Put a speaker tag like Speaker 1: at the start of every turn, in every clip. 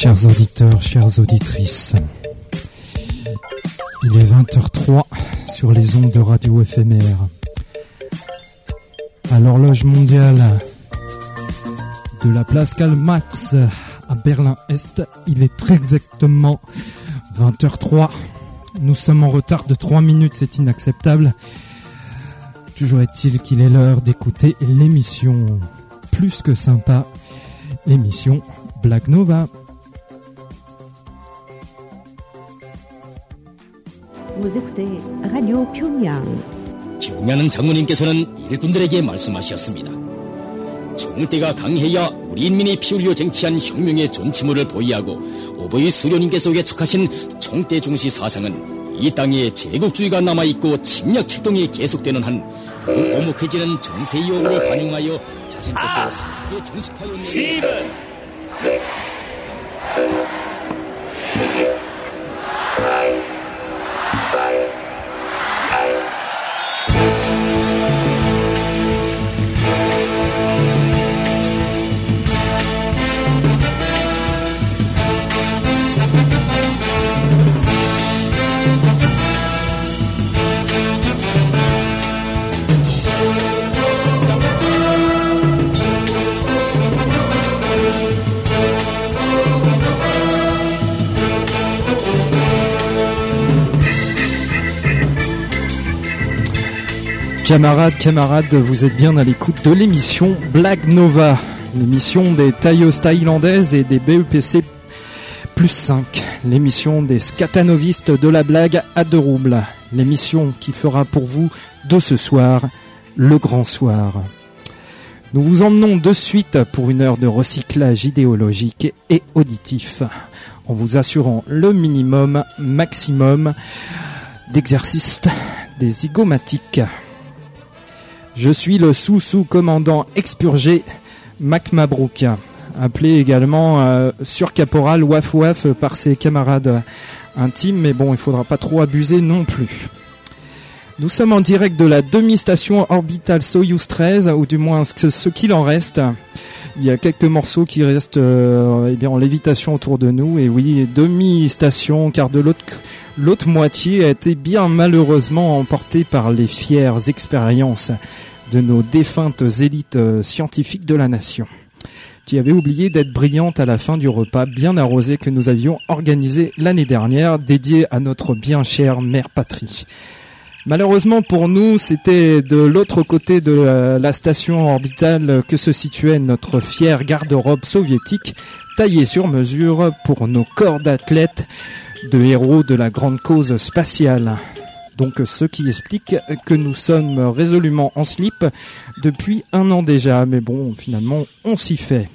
Speaker 1: Chers auditeurs, chères auditrices, il est 20h03 sur les ondes de radio éphémère. À l'horloge mondiale de la place Karl Marx à Berlin-Est, il est très exactement 20h03. Nous sommes en retard de 3 minutes, c'est inacceptable. Toujours est-il qu'il est l'heure d'écouter l'émission plus que sympa, l'émission Black Nova.
Speaker 2: Vous écoutez Radio Pyongyang.
Speaker 3: 경야는 장모님께서는 일꾼들에게 말씀하셨습니다. 총대가 강해야 우리 인민이 피 흘려 쟁취한 혁명의 존치물을 보이하고 오버의 수련님께서 예축하신 총대 중시 사상은 이 땅에 제국주의가 남아있고 침략 책동이 계속되는 한 더욱 오목해지는 정세의 요구를 반영하여 자신께서 사실에 종식하여 내는
Speaker 1: Camarades, camarades, vous êtes bien à l'écoute de l'émission Black Nova, l'émission des taillos thaïlandaises et des BEPC plus 5, l'émission des scatanovistes de la blague à deux roubles, l'émission qui fera pour vous de ce soir le grand soir. Nous vous emmenons de suite pour une heure de recyclage idéologique et auditif, en vous assurant le minimum, maximum d'exercices des zygomatiques. Je suis le sous-sous-commandant expurgé Mac Mabrouk, appelé également euh, surcaporal Waf Waf par ses camarades intimes, mais bon, il faudra pas trop abuser non plus. Nous sommes en direct de la demi-station orbitale Soyuz 13, ou du moins ce, qu'il en reste. Il y a quelques morceaux qui restent euh, eh bien, en lévitation autour de nous, et oui, demi-station, car de l'autre l'autre moitié a été bien malheureusement emportée par les fières expériences de nos défuntes élites euh, scientifiques de la nation, qui avaient oublié d'être brillantes à la fin du repas bien arrosé que nous avions organisé l'année dernière, dédié à notre bien chère mère patrie. Malheureusement pour nous, c'était de l'autre côté de la, la station orbitale que se situait notre fière garde-robe soviétique, taillée sur mesure pour nos corps d'athlètes de héros de la grande cause spatiale. Donc ce qui explique que nous sommes résolument en slip depuis un an déjà, mais bon, finalement, on s'y fait.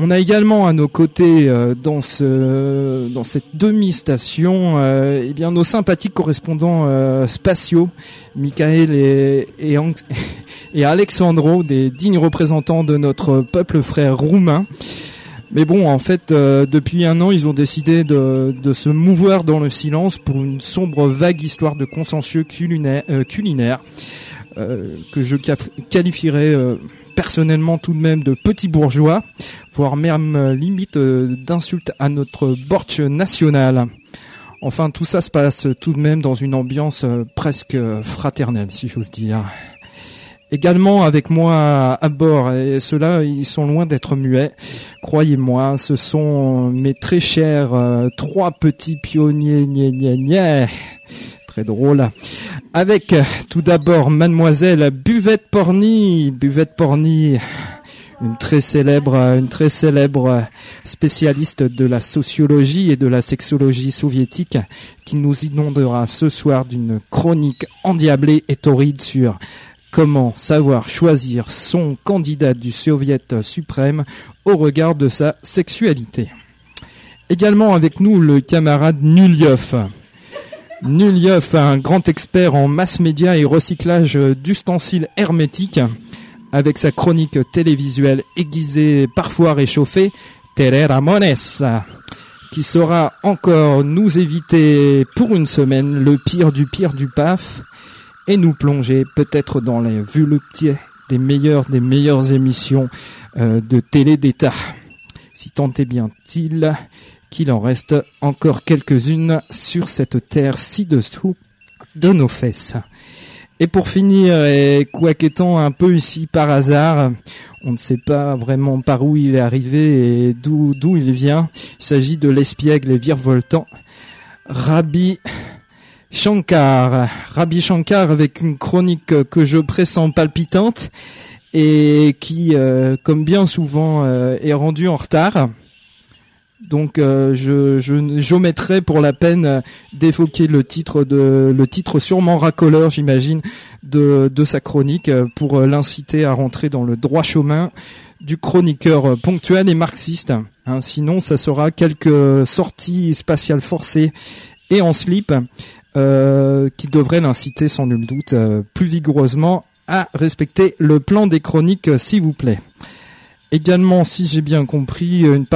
Speaker 1: On a également à nos côtés euh, dans ce dans cette demi-station euh, eh bien nos sympathiques correspondants euh, spatiaux, Michael et et, et Alexandro, des dignes représentants de notre peuple frère roumain. Mais bon, en fait, euh, depuis un an, ils ont décidé de, de se mouvoir dans le silence pour une sombre vague histoire de consensueux culinaire, euh, culinaire euh, que je qualifierais euh, personnellement tout de même de petits bourgeois, voire même euh, limite euh, d'insulte à notre borch national. Enfin, tout ça se passe tout de même dans une ambiance presque fraternelle, si j'ose dire. Également avec moi à bord, et ceux-là, ils sont loin d'être muets. Croyez-moi, ce sont mes très chers euh, trois petits pionniers gna gna gna. Très drôle. Avec euh, tout d'abord mademoiselle Buvette Porny, Buvette Porny, une très célèbre, euh, une très célèbre spécialiste de la sociologie et de la sexologie soviétique qui nous inondera ce soir d'une chronique endiablée et torride sur Comment savoir choisir son candidat du soviet suprême au regard de sa sexualité Également avec nous le camarade Nulyov. Nulyov, un grand expert en mass média et recyclage d'ustensiles hermétiques, avec sa chronique télévisuelle aiguisée, parfois réchauffée, Tere Ramones, qui saura encore nous éviter pour une semaine le pire du pire du PAF et nous plonger peut-être dans les voluptés des meilleures des meilleures émissions euh, de télé d'État. si tant est bien-il qu'il en reste encore quelques-unes sur cette terre ci-dessous de nos fesses. Et pour finir, et quoiqu'étant un peu ici par hasard, on ne sait pas vraiment par où il est arrivé et d'où d'où il vient. Il s'agit de l'espiègle et virevoltant Rabbi Shankar. Rabbi Shankar avec une chronique que je pressens palpitante et qui, euh, comme bien souvent, euh, est rendue en retard. Donc euh, je, je j'omettrai pour la peine d'évoquer le titre de le titre sûrement racoleur j'imagine de, de sa chronique pour l'inciter à rentrer dans le droit chemin du chroniqueur ponctuel et marxiste. Hein, sinon ça sera quelques sorties spatiales forcées et en slip euh, qui devraient l'inciter sans nul doute euh, plus vigoureusement à respecter le plan des chroniques s'il vous plaît. Également, si j'ai bien compris, une,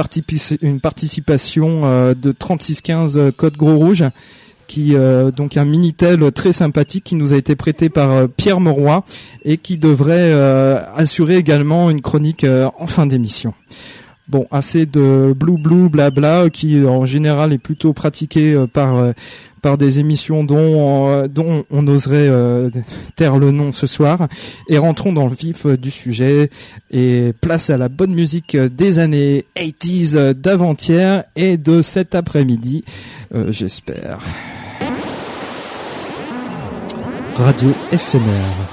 Speaker 1: une participation euh, de 3615 euh, Code Gros Rouge, qui euh, donc un minitel très sympathique qui nous a été prêté par Pierre Moroy et qui devrait assurer également une chronique en fin d'émission. Bon, assez de blue blue blabla qui en général est plutôt pratiqué par par des émissions dont, euh, dont on oserait euh, taire le nom ce soir. Et rentrons dans le vif du sujet et place à la bonne musique des années 80s d'avant-hier et de cet après-midi, euh, j'espère. Radio éphémère.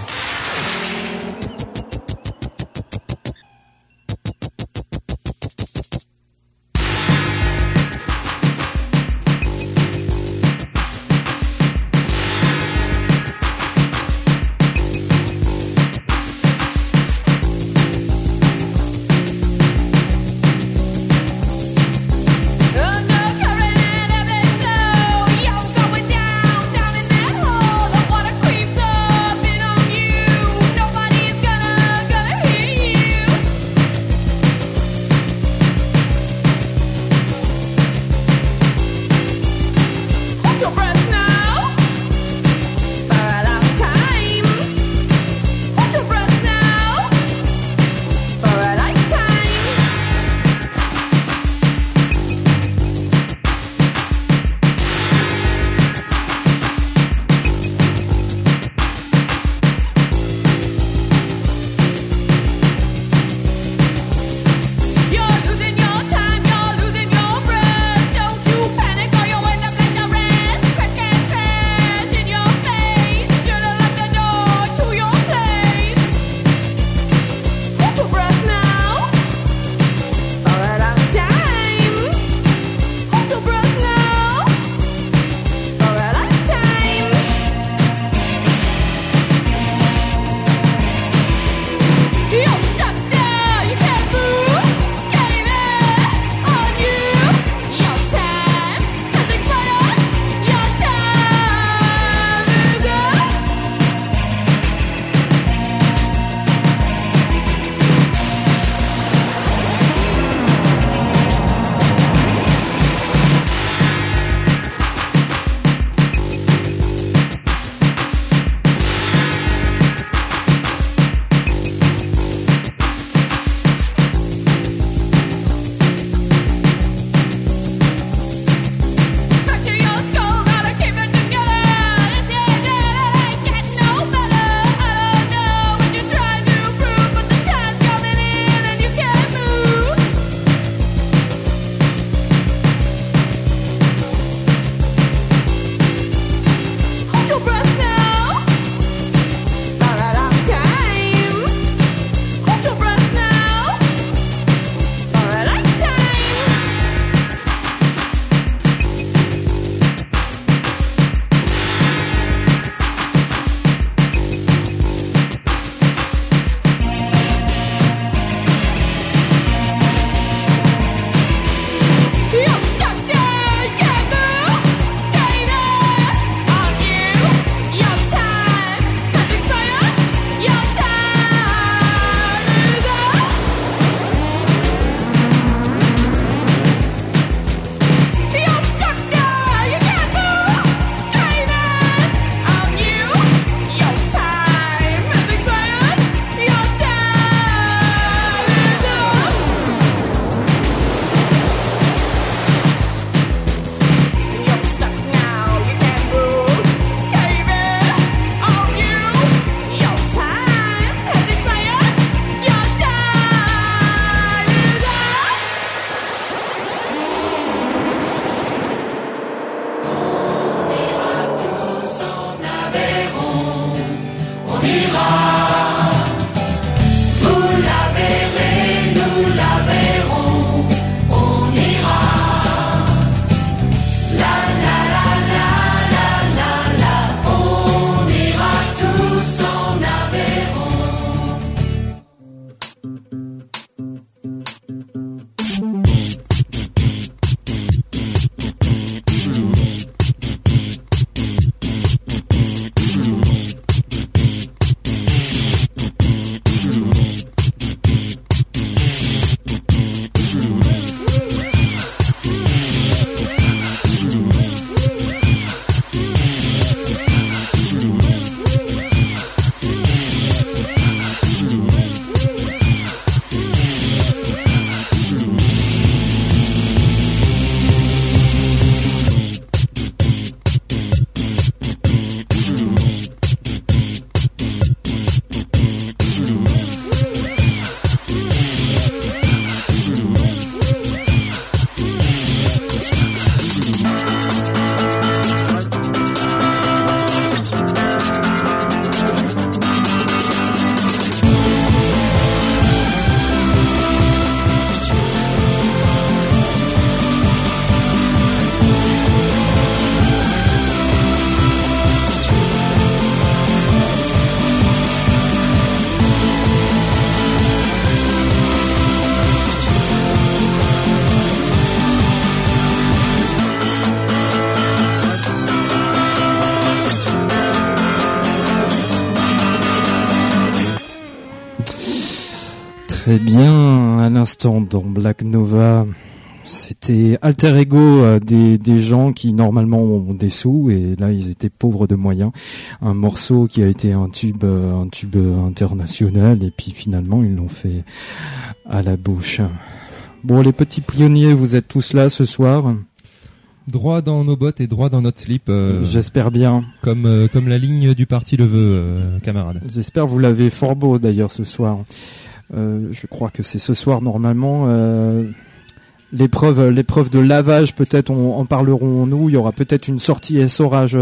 Speaker 1: Eh bien, à l'instant dans Black Nova, c'était alter ego euh, des, des gens qui normalement ont des sous et là ils étaient pauvres de moyens. Un morceau qui a été un tube, euh, un tube international et puis finalement ils l'ont fait à la bouche. Bon, les petits pionniers, vous êtes tous là ce soir.
Speaker 4: Droit dans nos bottes et droit dans notre slip. euh,
Speaker 1: J'espère bien.
Speaker 4: comme, euh, comme la ligne du parti le veut, euh, camarade.
Speaker 1: J'espère vous l'avez fort beau d'ailleurs ce soir. Euh, je crois que c'est ce soir normalement. Euh, l'épreuve, l'épreuve de lavage, peut-être on en parlerons nous. Il y aura peut-être une sortie essorage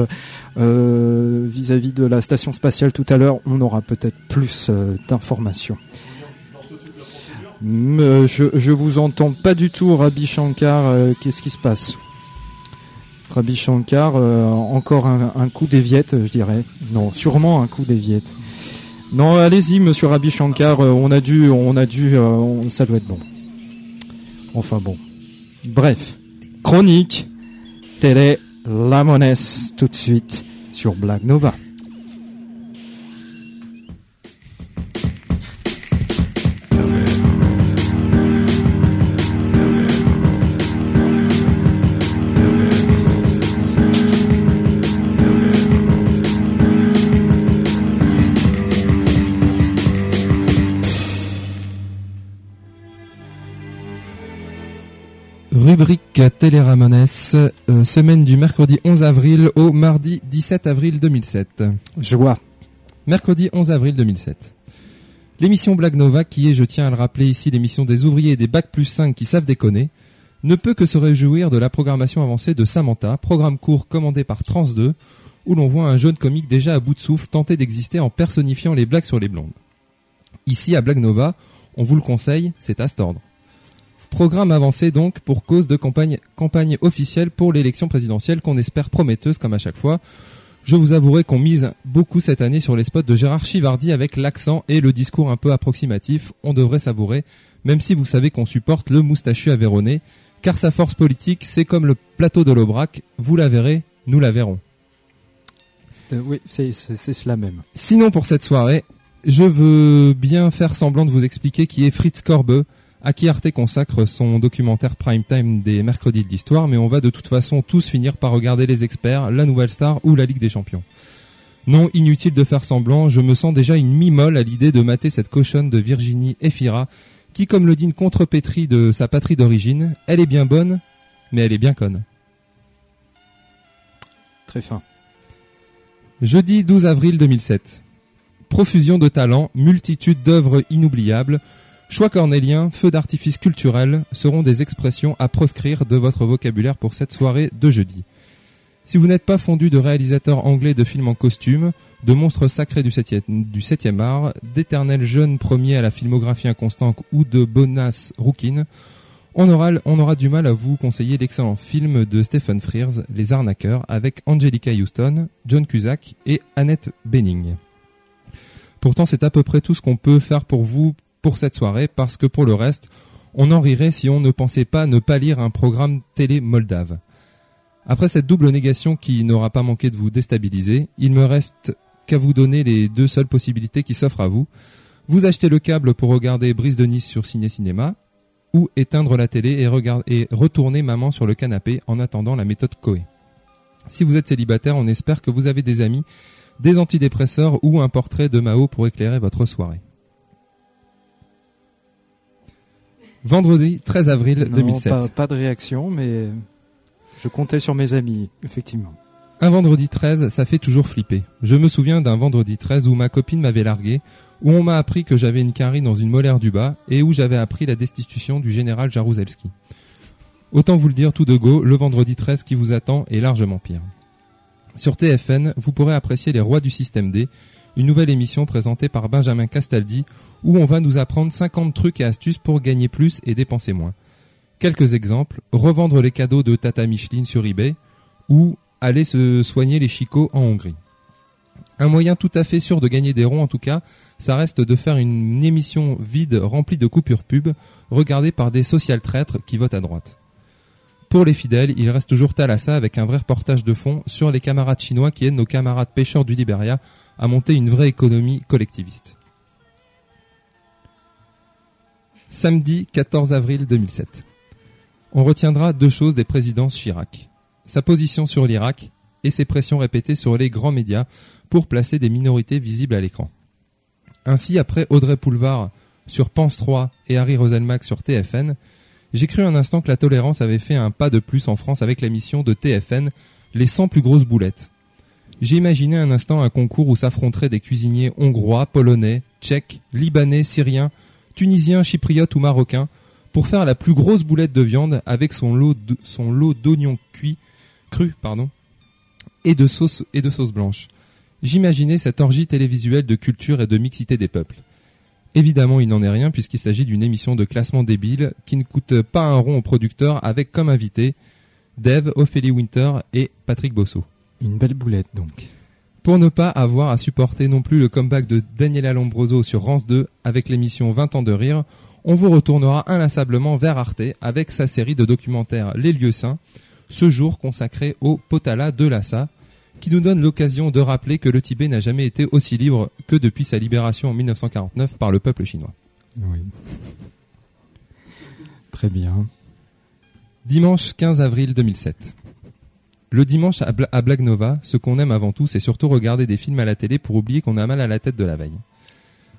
Speaker 1: euh, vis-à-vis de la station spatiale tout à l'heure. On aura peut-être plus euh, d'informations. Je, je vous entends pas du tout, Rabbi Shankar. Qu'est-ce qui se passe? Rabbi Shankar, encore un coup d'éviette, je dirais. Non, sûrement un coup d'éviette. Non, allez-y, Monsieur Rabbi Shankar. euh, on a dû, on a dû, euh, on- ça doit être bon. Enfin bon. Bref, chronique, télé, la monnaie, tout de suite sur Black Nova.
Speaker 4: Rubrique Téléramones, euh, semaine du mercredi 11 avril au mardi 17 avril 2007.
Speaker 1: Joie.
Speaker 4: Mercredi 11 avril 2007. L'émission Black Nova, qui est, je tiens à le rappeler ici, l'émission des ouvriers et des Bac plus 5 qui savent déconner, ne peut que se réjouir de la programmation avancée de Samantha, programme court commandé par Trans 2, où l'on voit un jeune comique déjà à bout de souffle tenter d'exister en personnifiant les blagues sur les blondes. Ici, à Black Nova, on vous le conseille, c'est à cet ordre. Programme avancé donc pour cause de campagne, campagne officielle pour l'élection présidentielle qu'on espère prometteuse comme à chaque fois. Je vous avouerai qu'on mise beaucoup cette année sur les spots de Gérard Chivardi avec l'accent et le discours un peu approximatif. On devrait savourer, même si vous savez qu'on supporte le moustachu avéronné, car sa force politique, c'est comme le plateau de l'Aubrac. Vous la verrez, nous la verrons.
Speaker 1: Euh, oui, c'est cela même.
Speaker 4: Sinon, pour cette soirée, je veux bien faire semblant de vous expliquer qui est Fritz Korbe, à qui Arte consacre son documentaire prime time des mercredis de l'histoire, mais on va de toute façon tous finir par regarder les experts, la Nouvelle Star ou la Ligue des Champions. Non, inutile de faire semblant, je me sens déjà une mi-molle à l'idée de mater cette cochonne de Virginie Efira, qui, comme le dit une contrepétrie de sa patrie d'origine, elle est bien bonne, mais elle est bien conne.
Speaker 1: Très fin.
Speaker 4: Jeudi 12 avril 2007. Profusion de talents, multitude d'œuvres inoubliables, choix cornélien, feux d'artifice culturel seront des expressions à proscrire de votre vocabulaire pour cette soirée de jeudi. Si vous n'êtes pas fondu de réalisateurs anglais de films en costume, de monstres sacrés du 7e, du 7e art, d'éternels jeunes premiers à la filmographie inconstante ou de Bonas Rookin, on aura, on aura du mal à vous conseiller l'excellent film de Stephen Frears, Les Arnaqueurs, avec Angelica Houston, John Cusack et Annette Bening. Pourtant, c'est à peu près tout ce qu'on peut faire pour vous pour cette soirée, parce que pour le reste, on en rirait si on ne pensait pas ne pas lire un programme télé moldave. Après cette double négation qui n'aura pas manqué de vous déstabiliser, il me reste qu'à vous donner les deux seules possibilités qui s'offrent à vous. Vous achetez le câble pour regarder Brise de Nice sur Ciné Cinéma, ou éteindre la télé et, regarder, et retourner maman sur le canapé en attendant la méthode Coé. Si vous êtes célibataire, on espère que vous avez des amis, des antidépresseurs ou un portrait de Mao pour éclairer votre soirée. Vendredi 13 avril
Speaker 1: Non,
Speaker 4: 2007.
Speaker 1: Pas, pas de réaction, mais je comptais sur mes amis, effectivement.
Speaker 4: Un vendredi 13, ça fait toujours flipper. Je me souviens d'un vendredi 13 où ma copine m'avait largué, où on m'a appris que j'avais une carie dans une molaire du bas et où j'avais appris la destitution du général Jaruzelski. Autant vous le dire tout de go, le vendredi 13 qui vous attend est largement pire. Sur TFN, vous pourrez apprécier Les Rois du Système D, une nouvelle émission présentée par Benjamin Castaldi où on va nous apprendre 50 trucs et astuces pour gagner plus et dépenser moins. Quelques exemples, revendre les cadeaux de Tata Micheline sur eBay ou aller se soigner les chicots en Hongrie. Un moyen tout à fait sûr de gagner des ronds en tout cas, ça reste de faire une émission vide remplie de coupures pub regardée par des social traîtres qui votent à droite. Pour les fidèles, il reste toujours Thalassa avec un vrai reportage de fond sur les camarades chinois qui aident nos camarades pêcheurs du Liberia à monter une vraie économie collectiviste. Samedi 14 avril 2007. On retiendra deux choses des présidences Chirac. Sa position sur l'Irak et ses pressions répétées sur les grands médias pour placer des minorités visibles à l'écran. Ainsi, après Audrey Poulevard sur Pense 3 et Harry Roselmack sur TFN, j'ai cru un instant que la tolérance avait fait un pas de plus en France avec la mission de TFN, les 100 plus grosses boulettes. J'ai imaginé un instant un concours où s'affronteraient des cuisiniers hongrois, polonais, tchèques, libanais, syriens, tunisiens, chypriotes ou marocains pour faire la plus grosse boulette de viande avec son lot d'oignons cuits, crus, pardon, et de sauce et de sauce blanche. J'imaginais cette orgie télévisuelle de culture et de mixité des peuples. Évidemment, il n'en est rien puisqu'il s'agit d'une émission de classement débile qui ne coûte pas un rond au producteur avec comme invité Dave, Ophélie Winter et Patrick Bosso.
Speaker 1: Une belle boulette donc.
Speaker 4: Pour ne pas avoir à supporter non plus le comeback de Daniela Lombroso sur Rance 2 avec l'émission 20 ans de rire, on vous retournera inlassablement vers Arte avec sa série de documentaires Les lieux saints, ce jour consacré au Potala de Lhasa, qui nous donne l'occasion de rappeler que le Tibet n'a jamais été aussi libre que depuis sa libération en 1949 par le peuple chinois.
Speaker 1: Oui. Très bien.
Speaker 4: Dimanche 15 avril 2007. Le dimanche à, Bla- à Black Nova, ce qu'on aime avant tout, c'est surtout regarder des films à la télé pour oublier qu'on a mal à la tête de la veille.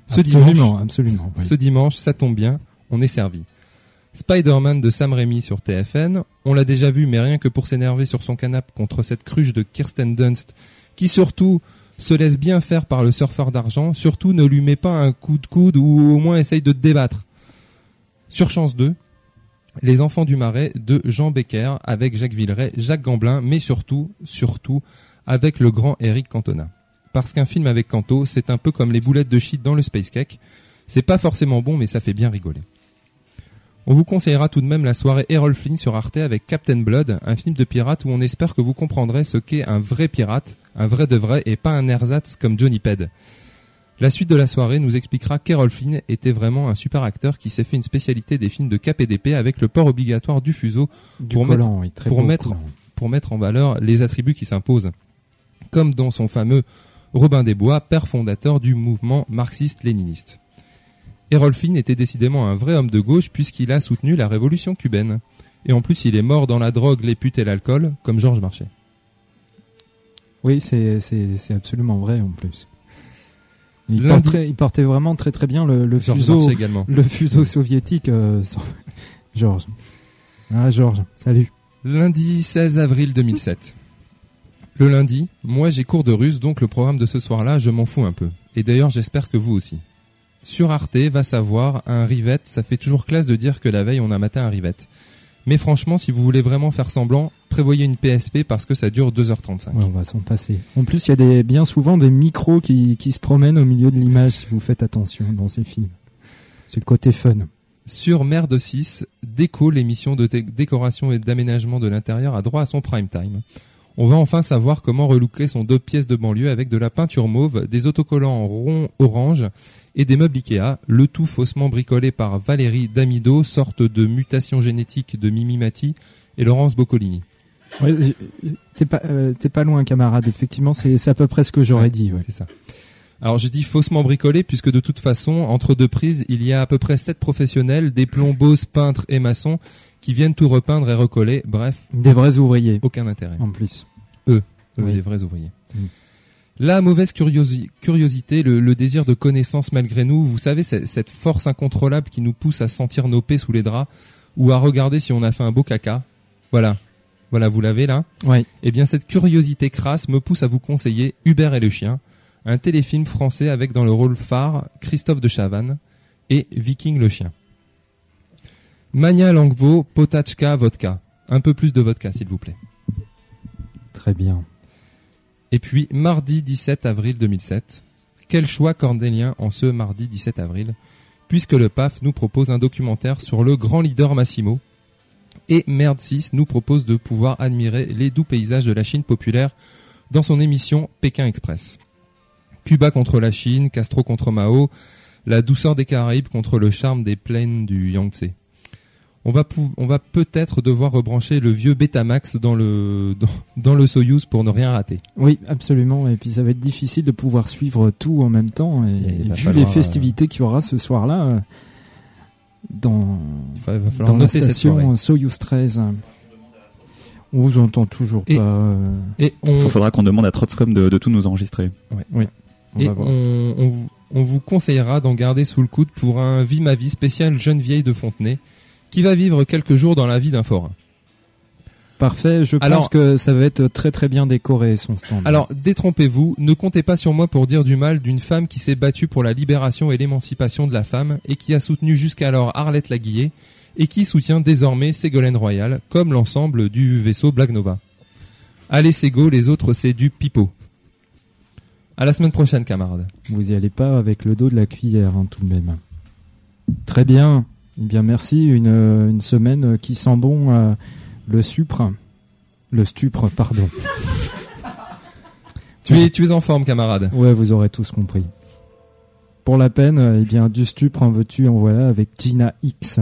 Speaker 4: Ce
Speaker 1: absolument,
Speaker 4: dimanche,
Speaker 1: absolument. oui.
Speaker 4: ce dimanche, ça tombe bien, on est servi. Spider-Man de Sam Raimi sur TFN, on l'a déjà vu, mais rien que pour s'énerver sur son canapé contre cette cruche de Kirsten Dunst, qui surtout se laisse bien faire par le surfeur d'argent, surtout ne lui met pas un coup de coude ou au moins essaye de te débattre. Sur Chance 2, Les Enfants du Marais de Jean Becker avec Jacques Villeray, Jacques Gamblin, mais surtout, surtout, avec le grand Eric Cantona. Parce qu'un film avec Canto, c'est un peu comme les boulettes de shit dans le Space Cake. C'est pas forcément bon, mais ça fait bien rigoler. On vous conseillera tout de même la soirée Errol Flynn sur Arte avec Captain Blood, un film de pirate où on espère que vous comprendrez ce qu'est un vrai pirate, un vrai de vrai et pas un ersatz comme Johnny Ped. La suite de la soirée nous expliquera qu'Errol Flynn était vraiment un super acteur qui s'est fait une spécialité des films de d'épée avec le port obligatoire du fuseau
Speaker 1: Du
Speaker 4: pour
Speaker 1: collant, oui, très
Speaker 4: pour
Speaker 1: beau
Speaker 4: mettre-
Speaker 1: collant.
Speaker 4: pour mettre en valeur les attributs qui s'imposent. Comme dans son fameux Robin des Bois, père fondateur du mouvement marxiste-léniniste. Errol Flynn était décidément un vrai homme de gauche puisqu'il a soutenu la révolution cubaine. Et en plus, il est mort dans la drogue, les putes et l'alcool, comme Georges Marchais.
Speaker 1: Oui, c'est absolument vrai en plus. Il, portait, il portait vraiment très très bien le, le fuseau,
Speaker 4: également.
Speaker 1: le fuseau soviétique. euh, sans- Georges. Ah Georges, salut.
Speaker 4: Lundi 16 avril 2007. Le lundi, moi j'ai cours de russe, donc le programme de ce soir-là, je m'en fous un peu. Et d'ailleurs, j'espère que vous aussi. Sur Arte, va savoir, un rivette, ça fait toujours classe de dire que la veille on a maté un rivette. Mais franchement, si vous voulez vraiment faire semblant, prévoyez une PSP parce que ça dure 2h35.
Speaker 1: Ouais, on va s'en passer. En plus, il y a des, bien souvent des micros qui, qui se promènent au milieu de l'image si vous faites attention dans ces films. C'est le côté fun.
Speaker 4: Sur Merde 6, Déco, l'émission de dé- décoration et d'aménagement de l'intérieur, a droit à son prime time. On va enfin savoir comment relooker son deux pièces de banlieue avec de la peinture mauve, des autocollants ronds orange et des meubles Ikea, le tout faussement bricolé par Valérie Damido, sorte de mutation génétique de Mimi Mati et Laurence Boccolini.
Speaker 1: Ouais, euh, t'es pas, euh, t'es pas loin, camarade. Effectivement, c'est c'est à peu près ce que j'aurais
Speaker 4: Ouais,
Speaker 1: dit. Ouais.
Speaker 4: C'est ça. Alors je dis faussement bricolé puisque de toute façon, entre deux prises, il y a à peu près sept professionnels, des plombos, peintres et maçons, qui viennent tout repeindre et recoller. Bref,
Speaker 1: Des vrais ouvriers,
Speaker 4: aucun intérêt.
Speaker 1: en plus.
Speaker 4: Eux,
Speaker 1: Oui.
Speaker 4: les vrais ouvriers.
Speaker 1: Mm.
Speaker 4: La mauvaise curiosi- curiosité, le, le désir de connaissance malgré nous, vous savez, cette force incontrôlable qui nous pousse à sentir nos pets sous les draps ou à regarder si on a fait un beau caca. Voilà. Voilà, vous l'avez là.
Speaker 1: Ouais.
Speaker 4: Eh bien, cette curiosité crasse me pousse à vous conseiller Hubert et le chien, un téléfilm français avec dans le rôle phare Christophe de Chavannes et Viking le chien. Mania Langvo, Potachka, Vodka. Un peu plus de vodka, s'il vous plaît.
Speaker 1: Très bien.
Speaker 4: Et puis, mardi 17 avril 2007. Quel choix cornélien en ce mardi 17 avril, puisque le PAF nous propose un documentaire sur le grand leader Massimo, et Merde 6 nous propose de pouvoir admirer les doux paysages de la Chine populaire dans son émission Pékin Express. Cuba contre la Chine, Castro contre Mao, la douceur des Caraïbes contre le charme des plaines du Yangtze. On va, pou- on va peut-être devoir rebrancher le vieux Betamax dans le, dans, dans le Soyuz pour ne rien rater.
Speaker 1: Oui, absolument. Et puis ça va être difficile de pouvoir suivre tout en même temps. Et, vu
Speaker 4: falloir,
Speaker 1: les festivités qu'il y aura ce soir-là, euh, dans,
Speaker 4: Il va, il va falloir
Speaker 1: dans la station Soyuz 13. On vous entend toujours
Speaker 4: Et-
Speaker 1: pas. euh,
Speaker 4: Et on,
Speaker 5: Il faudra qu'on demande à Trotscom de, de tout nous enregistrer.
Speaker 1: on
Speaker 4: et
Speaker 1: va voir.
Speaker 4: on, on vous- on vous conseillera d'en garder sous le coude pour un Vie ma vie spécial jeune vieille de Fontenay qui va vivre quelques jours dans la vie d'un forain.
Speaker 1: Parfait, je
Speaker 4: Alors-
Speaker 1: pense que ça va être très très bien décoré son stand.
Speaker 4: Alors, détrompez-vous, ne comptez pas sur moi pour dire du mal d'une femme qui s'est battue pour la libération et l'émancipation de la femme et qui a soutenu jusqu'alors Arlette Laguillet et qui soutient désormais Ségolène Royal comme l'ensemble du vaisseau Black Nova. Allez Ségo, les autres c'est du pipeau. À la semaine prochaine camarades.
Speaker 1: Vous y allez pas avec le dos de la cuillère, hein, tout de même. Très bien. Eh bien, merci. Une, une semaine qui sent bon euh, le supre. Le stupre, pardon.
Speaker 4: Tu es, tu es en forme camarade.
Speaker 1: Ouais, vous aurez tous compris. Pour la peine, eh bien, du stupre en veux-tu, en voilà, avec Gina X.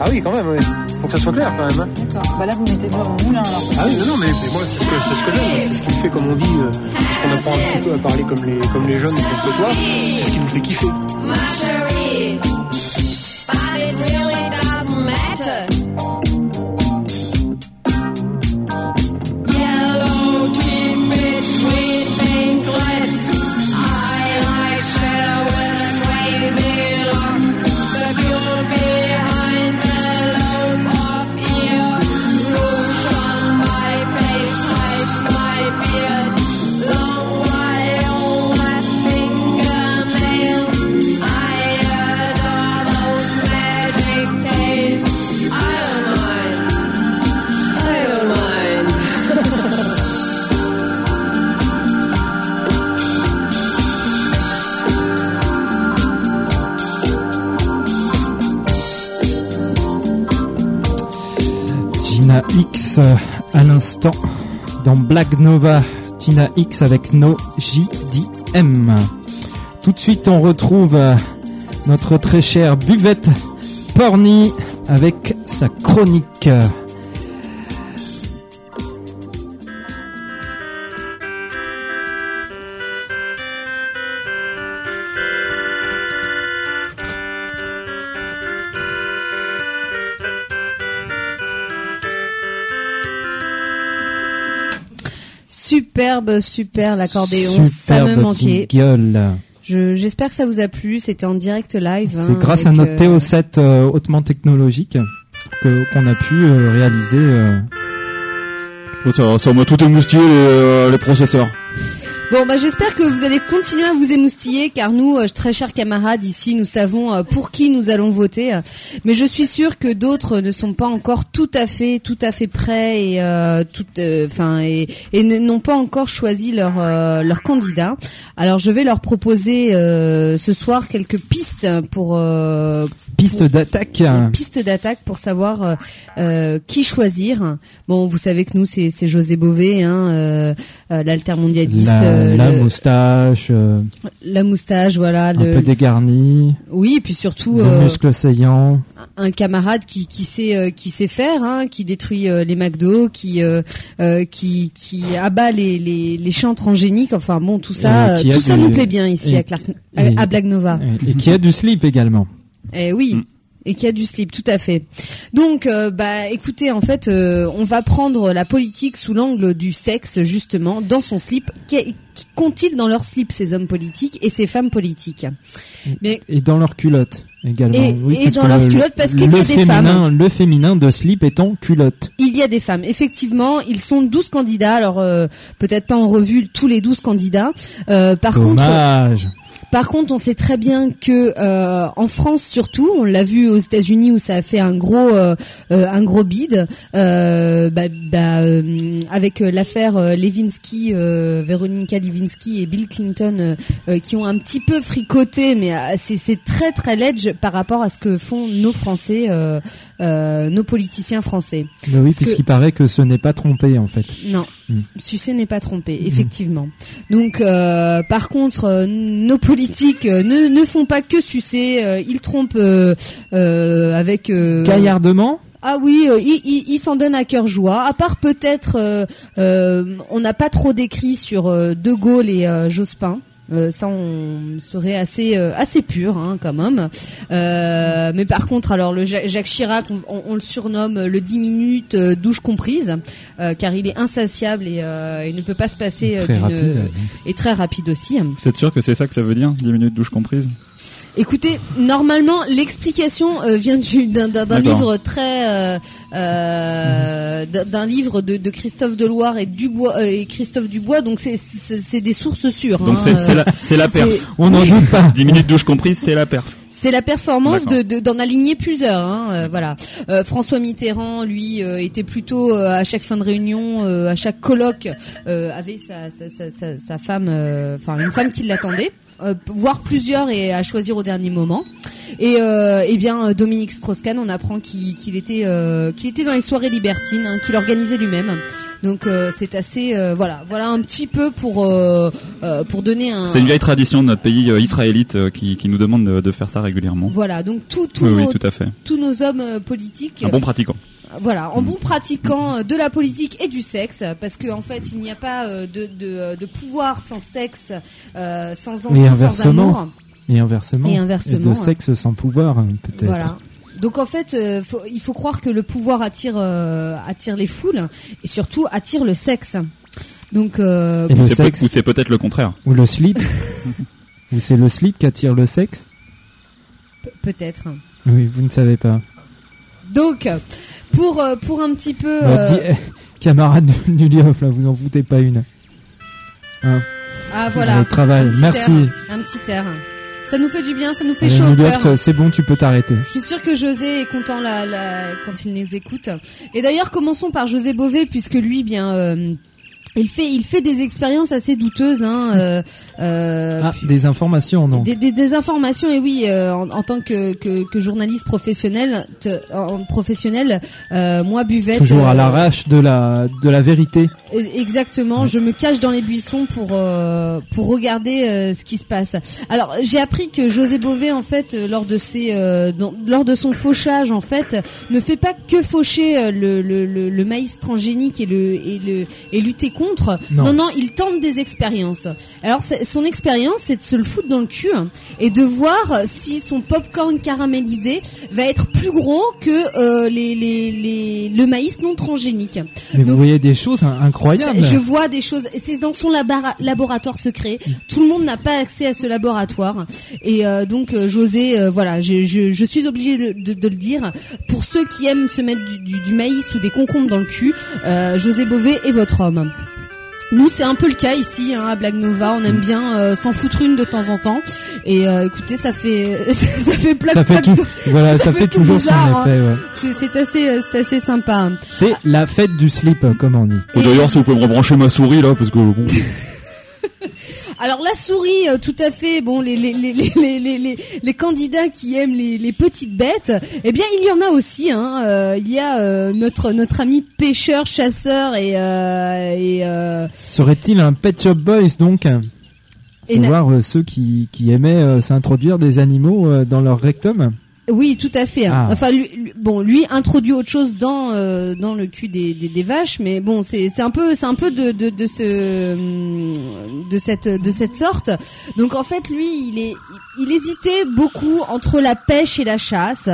Speaker 6: Ah oui, quand même, oui. Faut que ça soit clair quand même. hein.
Speaker 7: D'accord. Bah là, vous mettez devant mon moulin alors.
Speaker 6: Ah oui, non, non, mais, mais moi c'est ce que, c'est ce que j'aime. C'est ce qui me fait, comme on dit, euh, parce qu'on apprend un petit peu à parler comme les, comme les jeunes sur le trottoir. C'est ce qui nous fait kiffer.
Speaker 8: my chérie. But it really doesn't matter.
Speaker 1: Euh, à l'instant dans Black Nova, Tina X avec No JDM. Tout de suite, on retrouve euh, notre très cher Buvette Porny avec sa chronique.
Speaker 9: Superbe, super l'accordéon, ça me
Speaker 1: Superbe
Speaker 9: manquait.
Speaker 1: jingle.
Speaker 9: Je- J'espère que ça vous a plu. C'était en direct live. hein,
Speaker 1: C'est grâce à notre
Speaker 9: euh,
Speaker 1: TO7 euh, hautement technologique que- qu'on a pu euh, réaliser. euh,
Speaker 5: Oh, ça, ça m'a tout émoustillé les, euh, les processeurs.
Speaker 9: Bon, bah j'espère que vous allez continuer à vous émoustiller, car nous, euh, très chers camarades ici, nous savons euh, pour qui nous allons voter. Mais je suis sûre que d'autres ne sont pas encore tout à fait, tout à fait prêts et euh, tout, euh, enfin et, et n'ont pas encore choisi leur euh, leur candidat. Alors je vais leur proposer euh, ce soir quelques pistes pour euh,
Speaker 1: piste d'attaque.
Speaker 9: piste d'attaque pour savoir euh, qui choisir. Bon, vous savez que nous, c'est c'est José Bové, hein, euh, euh, l'altermondialiste,
Speaker 1: La,
Speaker 9: euh,
Speaker 1: la
Speaker 9: le-
Speaker 1: moustache, euh,
Speaker 9: la moustache, voilà.
Speaker 1: un
Speaker 9: Le,
Speaker 1: peu dégarni,
Speaker 9: Oui, et puis surtout
Speaker 1: le
Speaker 9: euh,
Speaker 1: muscle saillant.
Speaker 9: un camarade qui qui sait euh, qui sait faire, hein, qui détruit euh, les McDo, qui qui qui abat les les, les champs transgéniques. Enfin bon, tout ça, tout ça
Speaker 1: du-
Speaker 9: nous plaît bien ici
Speaker 1: et-
Speaker 9: à Clark, à,
Speaker 1: et-
Speaker 9: à Black Nova.
Speaker 1: Et, et qui a du slip également.
Speaker 9: Eh oui.
Speaker 5: Mm.
Speaker 9: Et qui a du slip, tout à fait. Donc, euh, bah, écoutez, en fait, euh, on va prendre la politique sous l'angle du sexe, justement, dans son slip. Qu'ont-ils dans leur slip, ces hommes politiques et ces femmes politiques? Mais
Speaker 1: Et dans leur culotte également.
Speaker 9: Et-
Speaker 1: oui,
Speaker 9: et
Speaker 1: parce
Speaker 9: dans leur
Speaker 1: le-
Speaker 9: culotte, parce qu'il y a des femmes.
Speaker 1: Le féminin de slip en culotte.
Speaker 9: il y a des femmes. Effectivement, ils sont 12 candidats. Alors, euh, peut-être pas en revue tous les 12 candidats. Euh, par contre,
Speaker 1: Dommage.
Speaker 9: Par contre, on sait très bien que euh, en France surtout, on l'a vu aux États-Unis où ça a fait un gros euh, euh, un gros bid euh, bah, bah, avec l'affaire Levinsky, Veronica Levinsky et Bill Clinton qui ont un petit peu fricoté, mais c'est c'est très très ledge par rapport à ce que font nos Français, euh, nos politiciens français.
Speaker 1: Mais oui,
Speaker 9: que-
Speaker 1: puisqu'il paraît que ce n'est pas trompé en fait.
Speaker 9: Non,
Speaker 1: Mm.
Speaker 9: succès n'est pas trompé, effectivement. Donc, euh, par contre, euh, nos politiques euh, ne, ne font pas que sucer, euh, ils trompent euh, euh, avec... euh,
Speaker 1: Gaillardement?
Speaker 9: Ah oui, euh, ils ils- ils s'en donnent à cœur joie. À part peut-être, euh, euh, on n'a pas trop d'écrits sur euh, De Gaulle et euh, Jospin. Euh, ça, on serait assez euh, assez pur hein, comme homme. Euh, mais par contre, alors le Ja- Jacques Chirac, on, on- on le surnomme le 10 minutes euh, douche comprise, euh, car il est insatiable et euh, il ne peut pas se passer euh,
Speaker 1: Très
Speaker 9: d'une
Speaker 1: rapide.
Speaker 9: et très rapide aussi.
Speaker 5: Vous êtes sûr que c'est ça que ça veut dire 10 minutes douche comprise?
Speaker 9: Écoutez, normalement, l'explication euh, vient du- d'un livre très, euh, euh, d'un livre de, de Christophe Deloire et Dubois euh, et Christophe Dubois. Donc c'est des sources sûres.
Speaker 5: Donc
Speaker 9: hein,
Speaker 5: c'est la, la perf.
Speaker 1: On n'en doute pas.
Speaker 5: 10 minutes douche comprise, c'est la perf.
Speaker 9: C'est la performance
Speaker 5: D'accord.
Speaker 9: de de- d'en aligner plusieurs. Hein, euh, voilà. Euh, François Mitterrand, lui, euh, était plutôt euh, à chaque fin de réunion, euh, à chaque colloque, euh, avait sa, sa, sa, sa, sa femme, euh, enfin une femme qui l'attendait. Euh, voire plusieurs et à choisir au dernier moment. Et euh, eh bien Dominique Strauss-Kahn, on apprend qu'il était euh, qu'il était dans les soirées libertines, hein, qu'il organisait lui-même. Donc euh, c'est assez euh, voilà voilà un petit peu pour euh, euh, pour donner un
Speaker 5: C'est une vieille tradition de notre pays euh, israélite euh, qui, qui nous demande de, de faire ça régulièrement.
Speaker 9: voilà donc tout, tous
Speaker 5: Oui,
Speaker 9: nos
Speaker 5: oui, tout à fait.
Speaker 9: tous nos hommes politiques
Speaker 5: Un bon pratiquant.
Speaker 9: Voilà, en bon pratiquant euh, de la politique et du sexe, parce qu'en en fait, il n'y a pas euh, de, de, de pouvoir sans sexe, euh, sans envie,
Speaker 1: Et
Speaker 9: sans
Speaker 1: inversement.
Speaker 9: amour.
Speaker 1: Et inversement.
Speaker 9: Et inversement,
Speaker 1: de
Speaker 9: ouais.
Speaker 1: sexe sans pouvoir, hein, peut-être.
Speaker 9: Voilà. Donc en fait, euh, faut- il faut croire que le pouvoir attire euh, attire les foules et surtout attire le sexe. Donc euh,
Speaker 1: Et le
Speaker 5: c'est peut-
Speaker 1: sexe
Speaker 5: ou c'est peut-être le contraire.
Speaker 1: Ou le slip Ou c'est le slip qui attire le sexe
Speaker 9: pe- peut-être.
Speaker 1: Oui, vous ne savez pas.
Speaker 9: Donc pour euh, pour un petit peu
Speaker 1: Bah,
Speaker 9: euh,
Speaker 1: dis- eh, camarade Nulioff, là, vous en foutez pas une. Hein
Speaker 9: ah voilà
Speaker 1: Le travail.
Speaker 9: un petit
Speaker 1: Merci.
Speaker 9: air, un petit air. Ça nous fait du bien, ça nous fait chaud au
Speaker 1: Nulioff,
Speaker 9: cœur.
Speaker 1: c'est bon, tu peux t'arrêter.
Speaker 9: Je suis sûre que José est content là, là, quand il nous écoute. Et d'ailleurs, commençons par José Bové, puisque lui, bien, euh, Il fait, il fait des expériences assez douteuses. Hein, euh, euh,
Speaker 1: Ah, des informations, non
Speaker 9: des, des, des informations et oui euh, en, en tant que, que, que journaliste professionnel te- en professionnel euh, moi buvette
Speaker 1: Toujours à
Speaker 9: euh,
Speaker 1: l'arrache de la de la vérité.
Speaker 9: euh, Exactement, je me cache dans les buissons pour euh, pour regarder euh, ce qui se passe. Alors j'ai appris que José Bové en fait lors de ses euh, dans- lors de son fauchage en fait ne fait pas que faucher le, le, le, le maïs transgénique et le et le et lutter contre.
Speaker 1: Non.
Speaker 9: Non non, il tente des expériences. Alors son expérience c'est de se le foutre dans le cul hein, et de voir si son popcorn caramélisé va être plus gros que euh, les, les les le maïs non transgénique.
Speaker 1: Mais vous voyez des choses in- incroyables.
Speaker 9: Je vois des choses. C'est dans son laboratoire secret. Tout le monde n'a pas accès à ce laboratoire. Et euh, donc euh, José, euh, voilà, je, je, je suis obligée de, de- de le dire. Pour ceux qui aiment se mettre du, du- du maïs ou des concombres dans le cul, euh, José Bové est votre homme. Nous, c'est un peu le cas ici hein, à Blague Nova. On aime bien euh, s'en foutre une de temps en temps. Et euh, écoutez, ça fait ça fait plaque
Speaker 1: Ça fait
Speaker 9: plaque-
Speaker 1: tout, voilà, ça, fait, toujours
Speaker 9: bizarre,
Speaker 1: son effet. ouais.
Speaker 9: C'est c'est assez euh, c'est assez sympa.
Speaker 1: C'est la fête du slip, comme on dit.
Speaker 5: Oh, D'ailleurs, si vous pouvez me rebrancher ma souris là, parce que bon.
Speaker 9: Alors la souris, euh, tout à fait. Bon, les les les les les les, les- les candidats qui aiment les, les petites bêtes, eh bien il y en a aussi. Hein. Euh, il y a euh, notre notre ami pêcheur, chasseur et euh, et euh,
Speaker 1: Serait-il un Pet Shop Boys donc?
Speaker 9: Et
Speaker 1: Savoir ceux qui, qui aimaient s'introduire des animaux euh, dans leur rectum
Speaker 9: oui, tout à fait. hein.
Speaker 1: Ah.
Speaker 9: Enfin, lui, lui- bon, lui introduit autre chose dans euh, dans le cul des, des, des vaches, mais bon, c'est c'est un peu c'est un peu de de de ce hum, de cette de cette sorte. Donc en fait, lui, il est il hésitait beaucoup entre la pêche et la chasse,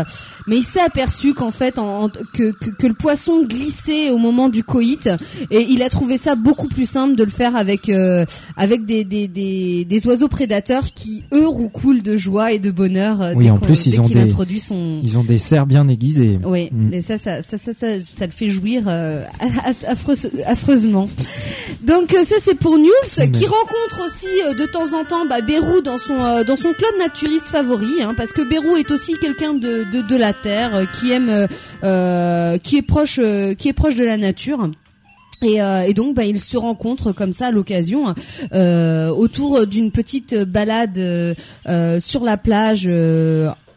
Speaker 9: mais il s'est aperçu qu'en fait en, en- que, que que le poisson glissait au moment du coït et il a trouvé ça beaucoup plus simple de le faire avec euh, avec des, des des des oiseaux prédateurs qui eux roucoulent de joie et de bonheur. euh,
Speaker 1: Oui, en plus, ils ont des- Ils ont des serres bien aiguisées.
Speaker 9: oui,
Speaker 1: Mm.
Speaker 9: et ça ça, ça, ça, ça, le fait jouir euh, affreuse- affreusement. Donc euh, ça c'est pour Newls
Speaker 1: Mais-
Speaker 9: qui rencontre aussi euh, de temps en temps bah, Bérou dans son dans son club naturiste favori, hein, parce que Bérou est aussi quelqu'un de, de la terre qui aime qui est proche qui est proche de la nature. Et, euh, et donc, bah, ils se rencontrent comme ça à l'occasion euh, autour d'une petite balade euh, sur la plage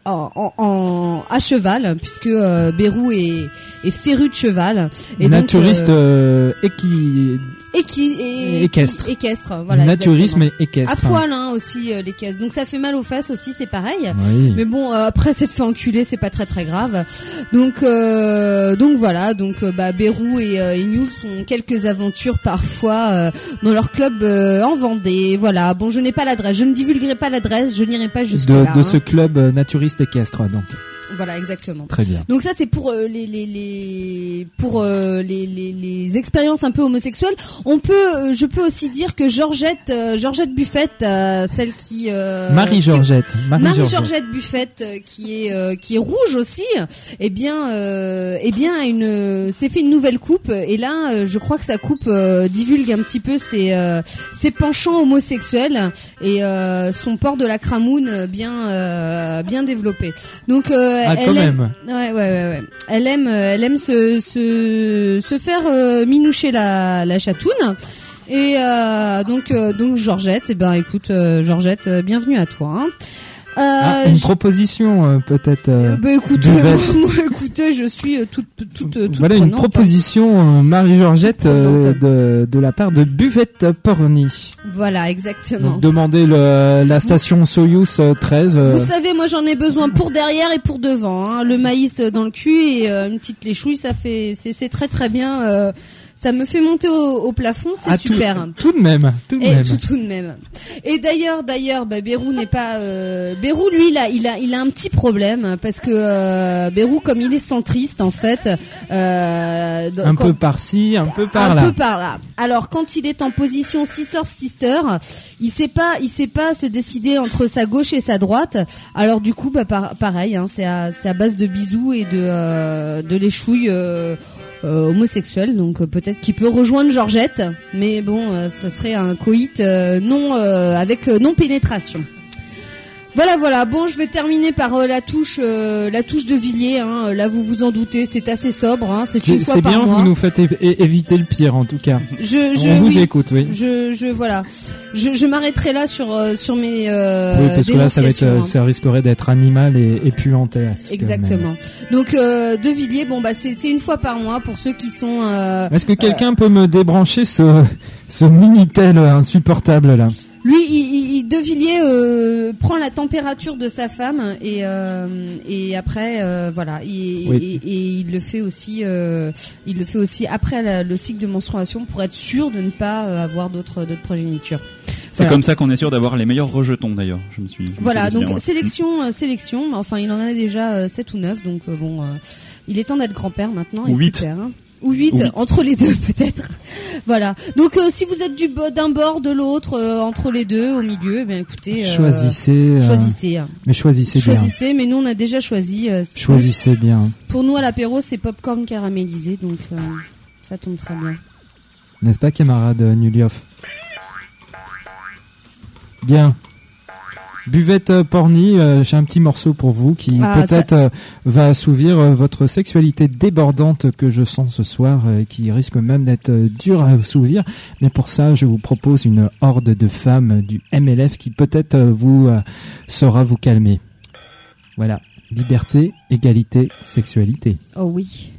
Speaker 9: en, en- en- à cheval, puisque euh, Bérou est, est féru de cheval. Et donc,
Speaker 1: Naturiste
Speaker 9: euh,
Speaker 1: euh, équi...
Speaker 9: et qui et,
Speaker 1: équestre.
Speaker 9: qui- équestre, voilà.
Speaker 1: Naturisme
Speaker 9: exactement.
Speaker 1: équestre.
Speaker 9: À poil hein, aussi euh, les caisses. Donc ça fait mal aux fesses aussi, c'est pareil.
Speaker 1: Oui.
Speaker 9: Mais bon, euh, après s'être fait enculer, c'est pas très très grave. Donc euh, donc voilà, donc euh, bah Bérou et, euh, et Newell ont quelques aventures parfois euh, dans leur club euh, en Vendée. Voilà. Bon, je n'ai pas l'adresse, je ne divulguerai pas l'adresse, je n'irai pas jusque
Speaker 1: de,
Speaker 9: là. hein.
Speaker 1: de ce club naturiste équestre, donc.
Speaker 9: Voilà, exactement.
Speaker 1: Très bien.
Speaker 9: Donc ça c'est pour euh, les, les, les pour euh, les, les, les expériences un peu homosexuelles. On peut, euh, je peux aussi dire que Georgette euh, Georgette Buffett, euh, celle qui euh,
Speaker 1: Marie-Georgette.
Speaker 9: qui-
Speaker 1: Marie-Georgette.
Speaker 9: Marie-Georgette Buffett euh, qui est euh, qui est rouge aussi, eh bien euh, eh bien a une s'est fait une nouvelle coupe et là euh, je crois que sa coupe euh, divulgue un petit peu ses euh, ses penchants homosexuels et euh, son port de la cramoune bien euh, bien développé. Donc euh,
Speaker 1: Ah,
Speaker 9: elle
Speaker 1: quand
Speaker 9: aime,
Speaker 1: même.
Speaker 9: Ouais, ouais, ouais, ouais. Elle aime, euh, elle aime se, se, se faire euh, minoucher la, la chatoune. Et euh, donc, euh, donc Georgette, eh ben, écoute, euh, Georgette, euh, bienvenue à toi. hein. Euh,
Speaker 1: Ah, une
Speaker 9: j-
Speaker 1: proposition euh, peut-être. euh,
Speaker 9: bah,
Speaker 1: Buvette.
Speaker 9: moi, écoutez, je suis euh, toute, toute, toute
Speaker 1: voilà une proposition euh, Marie-Georgette euh, de, de la part de Buvette Porny.
Speaker 9: Voilà, exactement.
Speaker 1: Donc demandez le, la station Soyuz euh, 13. euh,
Speaker 9: Vous savez, moi j'en ai besoin pour derrière et pour devant. Hein. Le maïs euh, dans le cul et euh, une petite léchouille, ça fait, c'est c'est très très bien. Ça me fait monter au, au plafond, c'est
Speaker 1: ah,
Speaker 9: super.
Speaker 1: Tout, de même. Tout de
Speaker 9: Et
Speaker 1: même.
Speaker 9: tout, tout de même. Et d'ailleurs, d'ailleurs, bah, Bérou n'est pas. Euh, Bérou, lui, a, il a, il a un petit problème parce que euh, Bérou, comme il est centriste, en fait, euh,
Speaker 1: un
Speaker 9: quand-
Speaker 1: peu par-ci, un peu
Speaker 9: un
Speaker 1: par-là.
Speaker 9: peu par là. Alors quand il est en position sister sister, il sait pas, il sait pas se décider entre sa gauche et sa droite. Alors du coup, bah par- pareil, hein, c'est à, c'est à base de bisous et de euh, de l'échouille euh, euh, homosexuelle. Donc euh, peut-être qu'il peut rejoindre Georgette, mais bon, euh, ce serait un coït euh, non avec non pénétration. Voilà, voilà. Bon, je vais terminer par euh, la touche, euh, la touche de Villiers. Hein. Là, vous vous en doutez, c'est assez sobre. Hein. C'est une fois
Speaker 1: c'est
Speaker 9: par
Speaker 1: bien,
Speaker 9: mois.
Speaker 1: vous nous faites éviter le pire en tout cas.
Speaker 9: Je, je,
Speaker 1: On vous
Speaker 9: oui.
Speaker 1: écoute, oui.
Speaker 9: Je, je, voilà. Je, je m'arrêterai là sur, euh, sur mes euh,
Speaker 1: oui, parce que là, ça, va être, euh,
Speaker 9: hein.
Speaker 1: ça risquerait d'être animal et, et.
Speaker 9: Exactement. Donc, euh, de Villiers, bon, bah, c'est c'est une fois par mois pour ceux qui sont. euh,
Speaker 1: Est-ce que quelqu'un peut me débrancher ce, ce Minitel insupportable là?
Speaker 9: Lui, il, il- De Villiers euh, prend la température de sa femme et euh, et après euh, voilà, il,
Speaker 1: Oui.
Speaker 9: et, et il le fait aussi, euh, il le fait aussi après la- le cycle de menstruation pour être sûr de ne pas euh, avoir d'autres d'autres progénitures.
Speaker 5: C'est
Speaker 9: Voilà.
Speaker 5: comme ça qu'on est sûr d'avoir les meilleurs rejetons d'ailleurs. Je me suis. je me
Speaker 9: Voilà,
Speaker 5: suis
Speaker 9: donc sélection, euh, sélection. Enfin, il en a déjà 7 ou 9, donc bon, euh, il est temps d'être grand-père maintenant.
Speaker 5: Ou
Speaker 9: et
Speaker 5: huit.
Speaker 9: père, hein. Ou 8,
Speaker 5: Ou huit.
Speaker 9: entre les deux peut-être. voilà. Donc euh, si vous êtes du d'un bord, de l'autre, euh, entre les deux, au milieu, eh bien écoutez, euh,
Speaker 1: Choisissez.
Speaker 9: choisissez. hein.
Speaker 1: Mais choisissez bien.
Speaker 9: Choisissez, mais nous on a déjà choisi.
Speaker 1: Choisissez bien.
Speaker 9: Pour nous à l'apéro, c'est popcorn caramélisé, donc ça tombe très bien.
Speaker 1: N'est-ce pas, camarade Nuliov Bien. Buvette euh, Porny, euh, j'ai un petit morceau pour vous qui
Speaker 9: Ah,
Speaker 1: peut-être euh, va assouvir euh, votre sexualité débordante que je sens ce soir et qui risque même d'être euh, dur à assouvir. Mais pour ça, je vous propose une horde de femmes du MLF qui peut-être vous saura vous calmer. Voilà. Liberté, égalité, sexualité.
Speaker 9: Oh oui.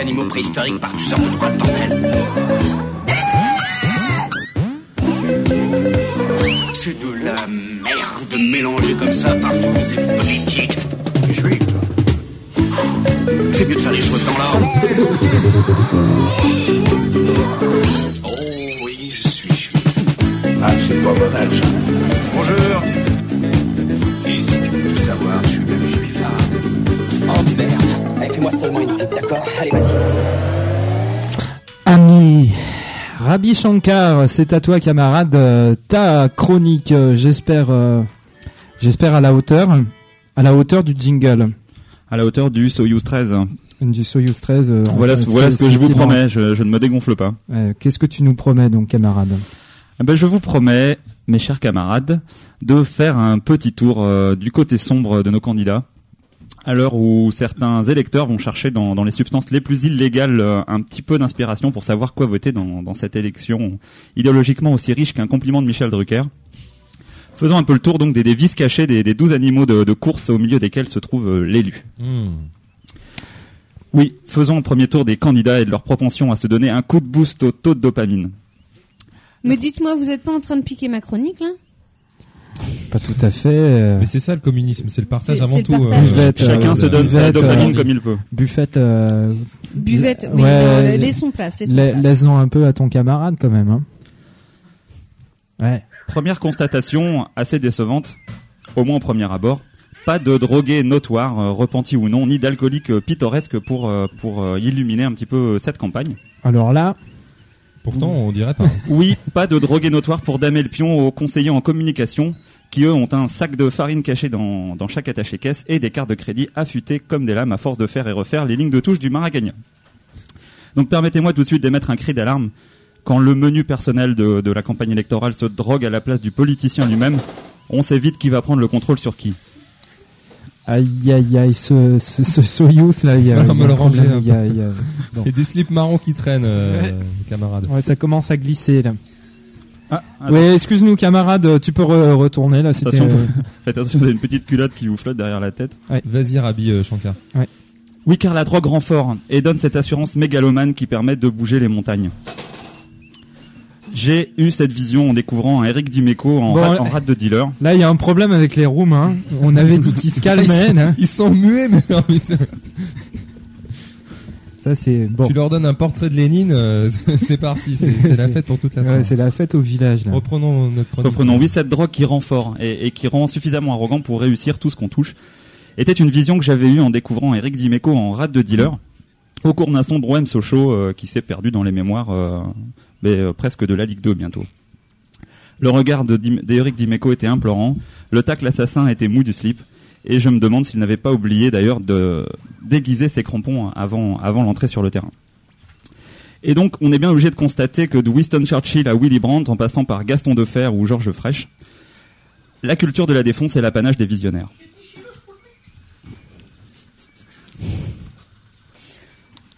Speaker 10: Animaux préhistoriques par tous sortes de bordel. C'est de la merde mélangée comme ça partout, c'est politique.
Speaker 11: Tu es juif, toi
Speaker 10: C'est mieux de faire les choses dans l'ordre. Oh oui, je suis juif.
Speaker 11: Ah, c'est pas ça.
Speaker 10: Bonjour. Et si tu veux tout savoir, je suis même
Speaker 12: Allez, fais-moi seulement une petite, d'accord Allez, vas-y.
Speaker 1: Ami Rabbi Shankar, c'est à toi camarade, euh, ta chronique, euh, j'espère euh, j'espère à la hauteur à la hauteur du jingle.
Speaker 5: À la hauteur du Soyuz 13.
Speaker 1: Du Soyuz 13. euh,
Speaker 5: Voilà,
Speaker 1: enfin,
Speaker 5: ce- voilà ce que je vous promets, je, je ne me dégonfle pas.
Speaker 1: Qu'est-ce que tu nous promets donc camarade?
Speaker 5: Eh ben, je vous promets, mes chers camarades, de faire un petit tour euh, du côté sombre de nos candidats. À l'heure où certains électeurs vont chercher dans, dans les substances les plus illégales euh, un petit peu d'inspiration pour savoir quoi voter dans, dans cette élection idéologiquement aussi riche qu'un compliment de Michel Drucker. Faisons un peu le tour donc des, des vices cachés des, des 12 animaux de, de course au milieu desquels se trouve euh, l'élu.
Speaker 4: Hmm.
Speaker 5: Oui, faisons un premier tour des candidats et de leur propension à se donner un coup de boost au taux de dopamine.
Speaker 9: Mais dites-moi, vous êtes pas en train de piquer ma chronique là?
Speaker 1: Pas tout à fait. euh,
Speaker 4: Mais c'est ça le communisme, c'est le partage avant
Speaker 9: le
Speaker 4: tout.
Speaker 9: partage.
Speaker 1: Buvette,
Speaker 5: Chacun
Speaker 1: euh,
Speaker 5: se donne sa
Speaker 1: buvette,
Speaker 5: dopamine
Speaker 1: euh,
Speaker 5: comme il peut.
Speaker 1: Buffette. euh,
Speaker 9: Buvette, oui,
Speaker 1: ouais,
Speaker 9: non, laissons place, laissons
Speaker 1: la-
Speaker 9: place.
Speaker 1: Laisse-en un peu à ton camarade quand même. Hein. Ouais.
Speaker 5: Première constatation assez décevante, au moins au premier abord. Pas de drogués notoires, euh, repentis ou non, ni d'alcooliques euh, pittoresques pour, euh, pour euh, illuminer un petit peu euh, cette campagne.
Speaker 1: Alors là,
Speaker 4: Pourtant, on dirait pas.
Speaker 5: Oui, pas de drogués notoires pour damer le pion aux conseillers en communication, qui eux ont un sac de farine caché dans, dans chaque attaché caisse et des cartes de crédit affûtées comme des lames à force de faire et refaire les lignes de touche du Maragagna. Donc permettez-moi tout de suite d'émettre un cri d'alarme. Quand le menu personnel de, de la campagne électorale se drogue à la place du politicien lui-même, on sait vite qui va prendre le contrôle sur qui.
Speaker 1: Aïe aïe aïe, ce, ce, ce Soyuz là, il y a,
Speaker 4: Faut
Speaker 1: il y a
Speaker 4: le ranger
Speaker 1: il y a- il y a- bon.
Speaker 4: Il y a des slips marrons qui traînent, euh,
Speaker 1: Ouais.
Speaker 4: camarades.
Speaker 1: Ouais, ça commence à glisser là.
Speaker 5: Ah,
Speaker 1: Ouais, excuse-nous camarade, tu peux re- retourner là.
Speaker 5: Attention,
Speaker 1: euh,
Speaker 5: faites attention, vous avez une petite culotte qui vous flotte derrière la tête.
Speaker 4: Vas-y, Rabbi euh, Shankar.
Speaker 5: Oui, car la drogue rend fort et donne cette assurance mégalomane qui permet de bouger les montagnes. J'ai eu cette vision en découvrant Eric Dimeco en,
Speaker 1: Bon,
Speaker 5: rat,
Speaker 1: là-
Speaker 5: en rat de dealer.
Speaker 1: Là, il y a un problème avec les rooms. Hein. On avait dit qu'ils se calmaient.
Speaker 4: Ils sont,
Speaker 1: là.
Speaker 4: ils sont muets, mais putain.
Speaker 1: Ça c'est bon.
Speaker 4: tu leur donnes un portrait de Lénine, euh, c'est- parti, c'est la fête pour toute la
Speaker 1: Ouais,
Speaker 4: soirée.
Speaker 1: c'est la fête au village. Là.
Speaker 4: Reprenons notre chronique.
Speaker 5: Reprenons, oui, cette drogue qui rend fort et, et qui rend suffisamment arrogant pour réussir tout ce qu'on touche, était une vision que j'avais eue en découvrant Eric Dimeco en rat de dealer au cours d'un sombre OM Sochaux euh, qui s'est perdu dans les mémoires euh, mais, euh, presque de la Ligue 2 bientôt. Le regard de Dim- d'Eric Dimeco était implorant, le tacle assassin était mou du slip, et je me demande s'il n'avait pas oublié d'ailleurs de déguiser ses crampons avant, avant l'entrée sur le terrain. Et donc, on est bien obligé de constater que de Winston Churchill à Willy Brandt, en passant par Gaston Defer ou Georges Frêche, la culture de la défense est l'apanage des visionnaires.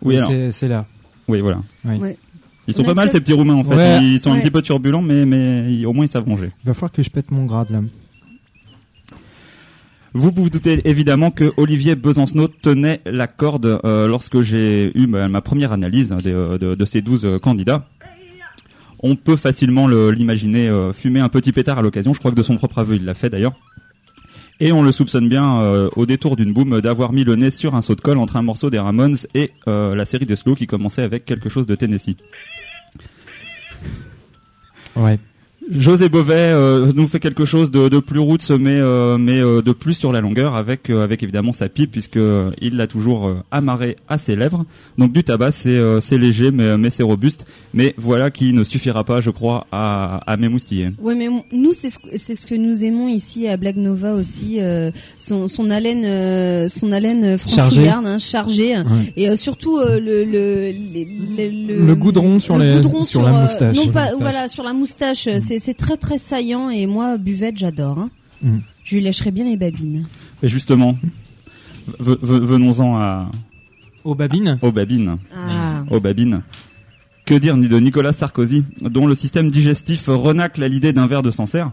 Speaker 5: Oui,
Speaker 1: c'est là.
Speaker 5: Oui, voilà.
Speaker 1: Oui.
Speaker 9: Ouais.
Speaker 5: Ils sont
Speaker 9: On
Speaker 5: pas mal ces petits roumains en fait.
Speaker 1: Ouais.
Speaker 5: Ils sont un petit peu turbulents, mais, mais ils- au moins ils savent manger.
Speaker 1: Il va falloir que je pète mon grade là.
Speaker 5: Vous vous doutez évidemment que Olivier Besancenot tenait la corde euh, lorsque j'ai eu ma, ma première analyse des, euh, de, de ces 12 euh, candidats. On peut facilement le- l'imaginer euh, fumer un petit pétard à l'occasion. Je crois que de son propre aveu, il l'a fait d'ailleurs. Et on le soupçonne bien, euh, au détour d'une boum, d'avoir mis le nez sur un saut de colle entre un morceau des Ramones et euh, la série de slow qui commençait avec quelque chose de Tennessee.
Speaker 1: Ouais.
Speaker 5: José Beauvais euh, nous fait quelque chose de, de plus roots, mais euh, mais euh, de plus sur la longueur, avec euh, avec évidemment sa pipe, puisque euh, il l'a toujours euh, amarré à ses lèvres. Donc du tabac, c'est euh, c'est léger, mais mais c'est robuste. Mais voilà qui ne suffira pas, je crois, à à m'émoustiller.
Speaker 9: Ouais, mais on- nous, c'est ce, ce que nous aimons ici à Black Nova aussi. euh, son, son haleine, euh, son haleine franchouillarde, hein, chargée,
Speaker 1: Ouais.
Speaker 9: et euh, surtout euh, le, le, le, le,
Speaker 1: Le goudron sur
Speaker 9: le
Speaker 1: les-
Speaker 9: goudron
Speaker 1: sur la
Speaker 9: euh,
Speaker 1: moustache.
Speaker 9: non
Speaker 1: la
Speaker 9: pas,
Speaker 1: moustache.
Speaker 9: voilà, sur la moustache. C'est, c'est très très saillant et moi, buvette, j'adore. Hein.
Speaker 1: Mm.
Speaker 9: Je lui lâcherai bien les babines.
Speaker 5: Et justement, ve- ve- venons-en à
Speaker 1: Aux babines?
Speaker 5: aux babines.
Speaker 9: Ah.
Speaker 5: aux babines. Que dire ni de Nicolas Sarkozy, dont le système digestif renacle à l'idée d'un verre de Sancerre,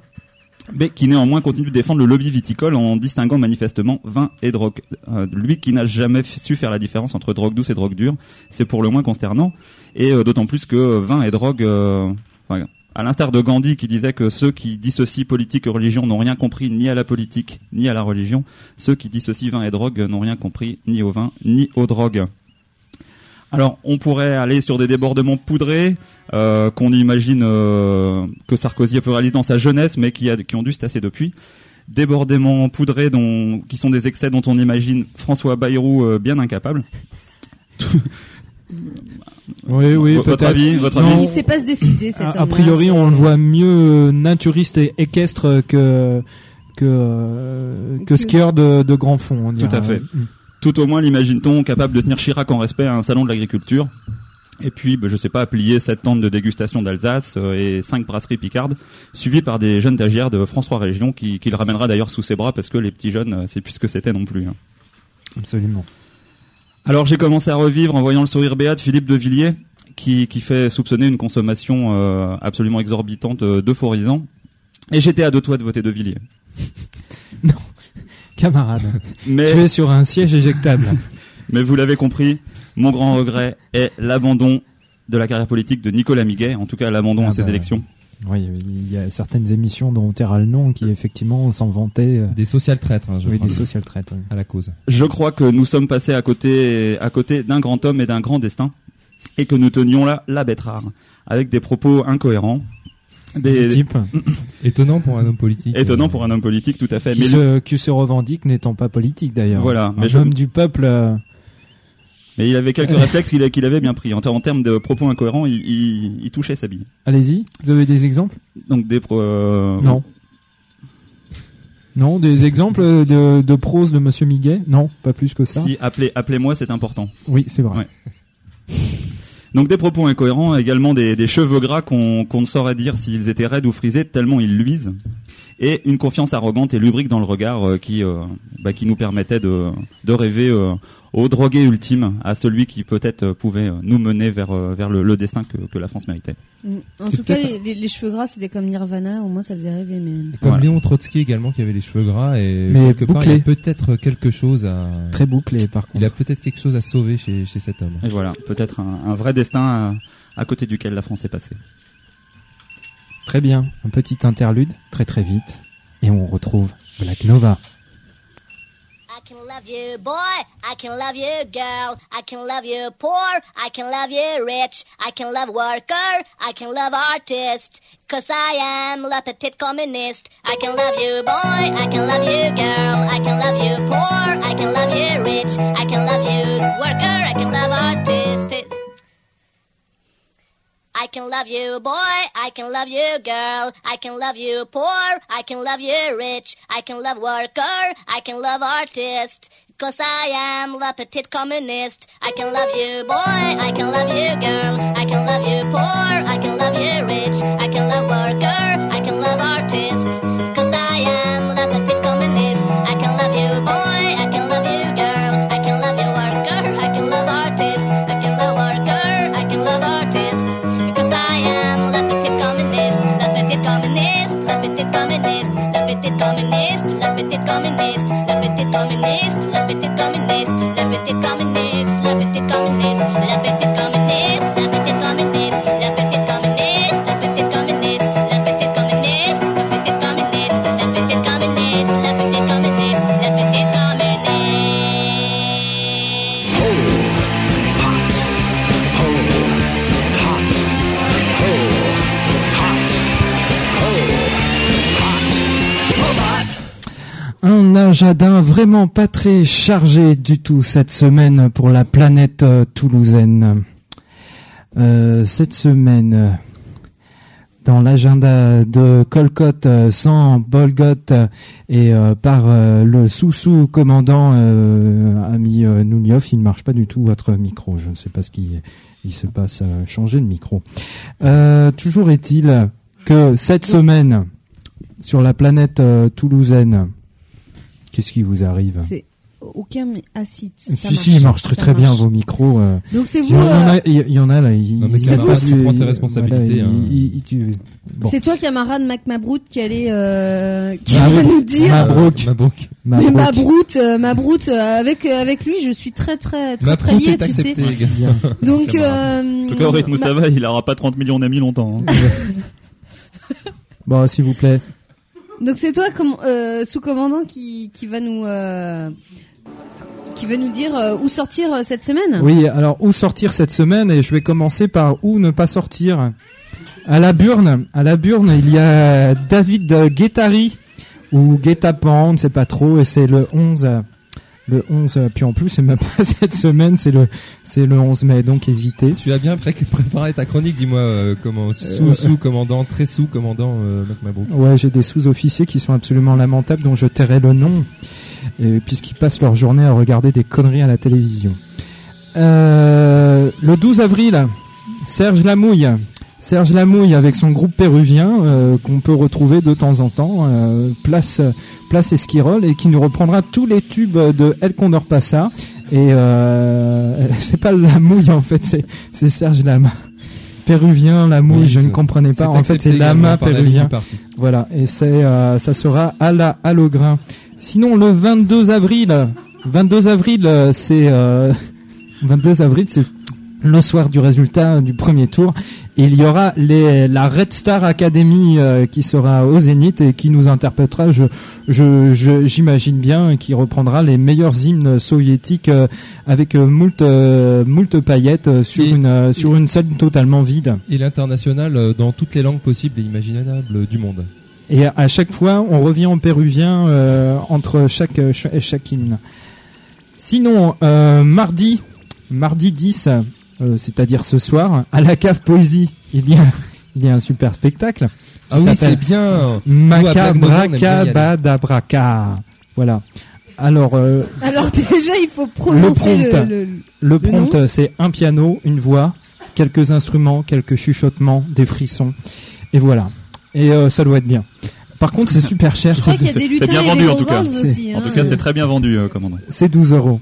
Speaker 5: mais qui néanmoins continue de défendre le lobby viticole en distinguant manifestement vin et drogue. Euh, lui qui n'a jamais f- su faire la différence entre drogue douce et drogue dure, c'est pour le moins consternant, et euh, d'autant plus que vin et drogue, euh, enfin, à l'instar de Gandhi qui disait que ceux qui dissocient politique et religion n'ont rien compris ni à la politique ni à la religion, ceux qui dissocient vin et drogue n'ont rien compris ni au vin ni aux drogues. Alors, on pourrait aller sur des débordements poudrés euh, qu'on imagine euh, que Sarkozy a pu réaliser dans sa jeunesse, mais qui, a, qui ont dû se tasser depuis. Débordements poudrés dont, qui sont des excès dont on imagine François Bayrou euh, bien incapable.
Speaker 1: Oui, oui,
Speaker 5: Votre avis, votre
Speaker 1: Non.
Speaker 5: avis
Speaker 9: Il sait pas se décider cet
Speaker 1: A, priori, on le voit mieux naturiste et équestre que que que
Speaker 9: Que-
Speaker 1: skieur de, de grand fond. on
Speaker 5: Tout à fait. Tout au moins l'imagine-t-on capable de tenir Chirac en respect à un salon de l'agriculture. Et puis, bah, je sais pas, plier sept tentes de dégustation d'Alsace euh, et cinq brasseries picardes, suivies par des jeunes stagiaires de François Région, qui, qui le ramènera d'ailleurs sous ses bras parce que les petits jeunes, euh, c'est plus ce que c'était non plus. hein.
Speaker 1: Absolument.
Speaker 5: Alors j'ai commencé à revivre en voyant le sourire béat de Philippe de Villiers, qui, qui fait soupçonner une consommation euh, absolument exorbitante euh, d'euphorisants. Et j'étais à deux toits de voter de Villiers.
Speaker 1: Camarade,
Speaker 5: Mais,
Speaker 1: tu es sur un siège éjectable.
Speaker 5: mais vous l'avez compris, mon grand regret est l'abandon de la carrière politique de Nicolas Miguet, en tout cas l'abandon
Speaker 1: Ah
Speaker 5: à ces
Speaker 1: bah,
Speaker 5: élections.
Speaker 1: Oui, il y a certaines émissions dont on taira le nom qui effectivement s'en vantaient. euh,
Speaker 4: Des social traîtres, hein, je
Speaker 1: oui,
Speaker 4: crois,
Speaker 1: des social traites. oui.
Speaker 4: à la cause.
Speaker 5: Je crois que nous sommes passés à côté, à côté d'un grand homme et d'un grand destin, et que nous tenions là la bête rare, avec des propos incohérents, des,
Speaker 1: Du type
Speaker 4: Étonnant pour un homme politique.
Speaker 5: étonnants
Speaker 4: euh,
Speaker 5: pour un homme politique, tout à fait.
Speaker 1: qui,
Speaker 5: Mais le-
Speaker 1: se, qui se revendique n'étant pas politique d'ailleurs.
Speaker 5: Voilà,
Speaker 1: un
Speaker 5: mais je-
Speaker 1: homme du peuple. euh,
Speaker 5: Mais il avait quelques réflexes qu'il avait bien pris. En, ter- en termes de propos incohérents, il, il, il touchait sa bille.
Speaker 1: Allez-y, vous avez des exemples?
Speaker 5: Donc des pro- euh,
Speaker 1: Non. Non, des exemples de, de prose de Monsieur Miguet? Non, pas plus que ça.
Speaker 5: Si appelez appelez-moi, c'est important.
Speaker 1: Oui, c'est vrai.
Speaker 5: Ouais. Donc des propos incohérents, également des, des cheveux gras qu'on qu'on ne saurait dire s'ils étaient raides ou frisés tellement ils luisent, et une confiance arrogante et lubrique dans le regard euh, qui euh, bah, qui nous permettait de de rêver euh, au drogué ultime, à celui qui peut-être pouvait nous mener vers vers le, le destin que, que la France méritait.
Speaker 9: Mm. En tout cas, les, les- les cheveux gras, c'était comme Nirvana. Au moins, ça faisait rêver. Mais
Speaker 4: Comme
Speaker 5: Voilà.
Speaker 4: Léon Trotsky également qui avait les cheveux gras et
Speaker 1: Mais
Speaker 4: quelque part il y a peut-être quelque chose à
Speaker 1: Très bouclé par contre.
Speaker 4: il a peut-être quelque chose à sauver chez, chez cet homme.
Speaker 5: Et voilà, peut-être un, un vrai destin à, à côté duquel la France est passée.
Speaker 1: Très bien. Un petit interlude, très très vite. Et on retrouve Black Nova.
Speaker 13: I can love you, boy. I can love you, girl. I can love you, poor. I can love you, rich. I can love worker. I can love artist. Cause I am la petite communiste. I can love you, boy. I can love you, girl. I can can love you, boy. I can love you, girl. I can love you, poor. I can love you, rich. I can love worker. I can love artist. Cause I am la petite communiste. I can love you, boy. I can love you, girl. I can love you, poor. I can love you, rich. I can love worker. I can love artist. Communiste, la petite communiste, la petite communiste, la petite communiste, la petite communiste,
Speaker 1: Un agenda vraiment pas très chargé du tout cette semaine pour la planète euh, toulousaine. Euh, cette semaine, euh, dans l'agenda de Colcotte sans Bolgot euh, et par le sous-sous commandant ami Nouliov, il ne marche pas du tout votre micro. Je ne sais pas ce qui il se passe. changer de micro. Toujours est-il que cette semaine sur la planète toulousaine, qu'est-ce qui vous arrive
Speaker 9: c'est aucun mais assis.
Speaker 1: si, si, il marche très
Speaker 9: ça
Speaker 1: très bien vos micros. euh.
Speaker 9: Donc c'est
Speaker 1: Il y,
Speaker 9: vous.
Speaker 1: en a,
Speaker 9: euh,
Speaker 1: il y- en a là. Il,
Speaker 4: Non, mais
Speaker 1: il-
Speaker 4: camarade,
Speaker 1: il-
Speaker 4: tu prends tes
Speaker 1: il-
Speaker 4: responsabilités,
Speaker 1: voilà,
Speaker 4: hein.
Speaker 1: il- il- tu- bon.
Speaker 9: C'est toi, camarade Mac Mabrout, qui allait, euh, qui va
Speaker 1: oui.
Speaker 9: nous dire.
Speaker 1: Mabrouk.
Speaker 4: Mabrouk.
Speaker 9: Mais
Speaker 1: Mabrouk.
Speaker 9: Mabrout, euh, Mabrout, euh, avec euh, avec lui, je suis très très très très lié, tu sais. Donc,
Speaker 5: En
Speaker 9: euh,
Speaker 5: tout cas, au rythme où ça va, il aura pas 30 millions d'amis longtemps. hein.
Speaker 1: Bon, s'il vous plaît.
Speaker 9: Donc c'est toi, comme euh, sous-commandant, qui, qui va nous euh, qui va nous dire euh, où sortir euh, cette semaine?
Speaker 1: Oui, alors où sortir cette semaine? Et je vais commencer par où ne pas sortir. À la Burne, à la Burne, il y a David Guettari ou Guettapan, on ne sait pas trop, et c'est le 11. Euh, Le 11, euh, puis en plus, c'est même pas cette semaine, c'est le, c'est le 11 mai, donc évitez.
Speaker 4: Tu as bien pré- préparé ta chronique, dis-moi, euh, comment sous, sous commandant, très sous commandant euh, Mac Mabrouk.
Speaker 1: Ouais, j'ai des sous-officiers qui sont absolument lamentables, dont je tairai le nom, euh, puisqu'ils passent leur journée à regarder des conneries à la télévision. Euh, le 12 avril, Serge Lamouille. Serge Lamouille avec son groupe péruvien euh, qu'on peut retrouver de temps en temps, euh, place place Esquirol et qui nous reprendra tous les tubes de El Condor Passa et euh, c'est pas Lamouille en fait, c'est c'est Serge Lama. Péruvien, Lamouille,
Speaker 4: Oui,
Speaker 1: je ne comprenais pas. En fait, c'est Lama péruvien. Voilà, et c'est euh, ça sera à la à Logrin. Sinon le 22 avril, 22 avril c'est euh, 22 avril c'est le soir du résultat du premier tour. Il y aura les, la Red Star Academy euh, qui sera au Zénith et qui nous interprétera, je, je, je- j'imagine bien, qui reprendra les meilleurs hymnes soviétiques euh, avec euh, moult, euh, moult paillettes euh, sur
Speaker 4: Et-
Speaker 1: une euh, sur une scène totalement vide.
Speaker 4: Et l'international euh, dans toutes les langues possibles et imaginables du monde.
Speaker 1: Et à chaque fois, on revient en péruvien euh, entre chaque ch- chaque hymne. Sinon, euh, mardi, mardi 10, euh, c'est-à-dire ce soir, à la cave poésie, il y a il y a un super spectacle.
Speaker 4: Ah oui, c'est bien.
Speaker 1: Macabracadabraca. Voilà. Alors, euh,
Speaker 9: Alors déjà, il faut prononcer
Speaker 1: le
Speaker 9: le,
Speaker 1: prompt,
Speaker 9: le,
Speaker 1: le prompt, c'est un piano, une voix, quelques instruments, quelques chuchotements, des frissons, et voilà. Et euh, ça doit être bien. Par contre, c'est super cher.
Speaker 9: Je crois qu'il y a des
Speaker 5: C'est
Speaker 9: lutins
Speaker 5: bien
Speaker 9: et
Speaker 5: vendu
Speaker 9: des
Speaker 5: en tout cas.
Speaker 9: Aussi.
Speaker 5: En
Speaker 9: hein.
Speaker 5: tout cas, c'est très bien vendu, euh, commandant.
Speaker 1: C'est 12 euros.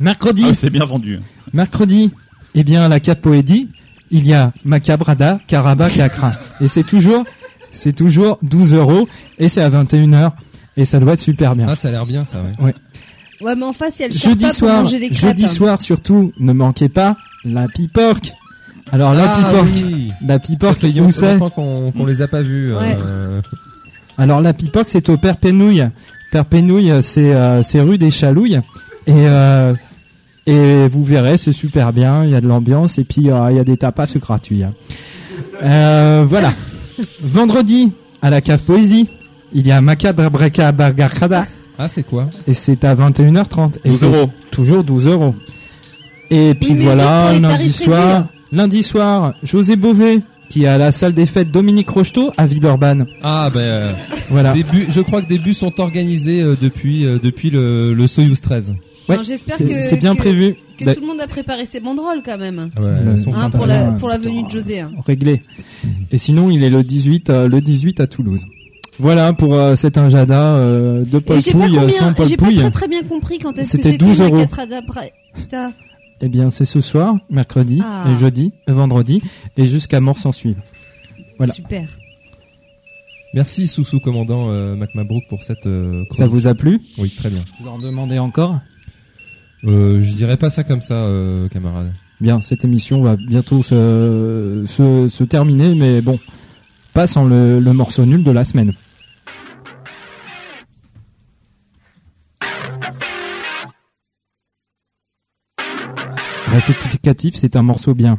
Speaker 1: Mercredi.
Speaker 5: Ah oui, c'est bien vendu.
Speaker 1: Mercredi, eh bien, à la Capoédie, il y a Macabrada, Caraba, Cacra. et c'est toujours, c'est toujours 12 euros, et c'est à 21h, et ça doit être super bien.
Speaker 4: Ah, ça a l'air bien, ça, ouais.
Speaker 1: Ouais.
Speaker 9: Ouais, mais en face, il y a le
Speaker 1: Jeudi
Speaker 9: pour
Speaker 1: soir,
Speaker 9: manger les crêpes.
Speaker 1: jeudi soir surtout, ne manquez pas la piporque. Alors la
Speaker 4: Ah,
Speaker 1: piporque,
Speaker 4: oui.
Speaker 1: la
Speaker 4: Ça
Speaker 1: piporque,
Speaker 4: fait
Speaker 1: où c'est?
Speaker 4: longtemps qu'on qu'on les a pas vus.
Speaker 9: Ouais.
Speaker 4: euh,
Speaker 1: Alors la piporque, c'est au Père Pénouille. Père Pénouille, c'est euh, c'est rue des Chalouilles. Et euh, et vous verrez, c'est super bien. Il y a de l'ambiance et puis euh, il y a des tapas c'est gratuit. hein. Euh, voilà. Vendredi à la cave poésie, il y a Macabrabreka Bargarkada
Speaker 4: Ah, c'est quoi?
Speaker 1: Et c'est à 21h30. Et
Speaker 5: 12
Speaker 1: c'est
Speaker 5: euros.
Speaker 1: Toujours 12 euros. Et puis
Speaker 9: mais
Speaker 1: voilà, lundi soir, lundi soir, José Beauvais qui est à la salle des fêtes Dominique Rocheteau à Villeurbanne.
Speaker 4: Ah, ben. euh,
Speaker 1: Voilà.
Speaker 4: des bus- je crois que des bus sont organisés euh, depuis, euh, depuis le, le Soyuz 13.
Speaker 1: Ouais,
Speaker 9: J'espère
Speaker 1: c'est-
Speaker 9: que
Speaker 1: c'est bien
Speaker 9: que-
Speaker 1: prévu.
Speaker 9: Que
Speaker 1: Bah,
Speaker 9: tout le monde a préparé ses banderoles quand même.
Speaker 4: Ah ouais,
Speaker 9: Hein, pour la pour la venue de José. hein.
Speaker 1: réglé. Et sinon, il est le 18, euh, le 18 à Toulouse. Voilà pour euh, cet injada euh, de Paul
Speaker 9: Et j'ai pas
Speaker 1: Pouille euh, sans Paul
Speaker 9: j'ai pas très très bien compris quand est-ce que
Speaker 1: C'était
Speaker 9: c'était
Speaker 1: 12 euros. Eh bien, c'est ce soir, mercredi,
Speaker 9: Ah.
Speaker 1: et jeudi, et vendredi, et jusqu'à mort s'en suivre. Voilà.
Speaker 9: Super.
Speaker 4: Merci, sous-sous commandant euh, Mac Mabrouk, pour cette. euh,
Speaker 1: Ça vous a plu?
Speaker 4: Oui, très bien.
Speaker 1: Vous en demandez encore?
Speaker 4: Euh, je dirais pas ça comme ça, euh, camarade.
Speaker 1: Bien, cette émission va bientôt se, terminer, mais bon, pas sans le, le morceau nul de la semaine. Rectificatif, c'est un morceau bien.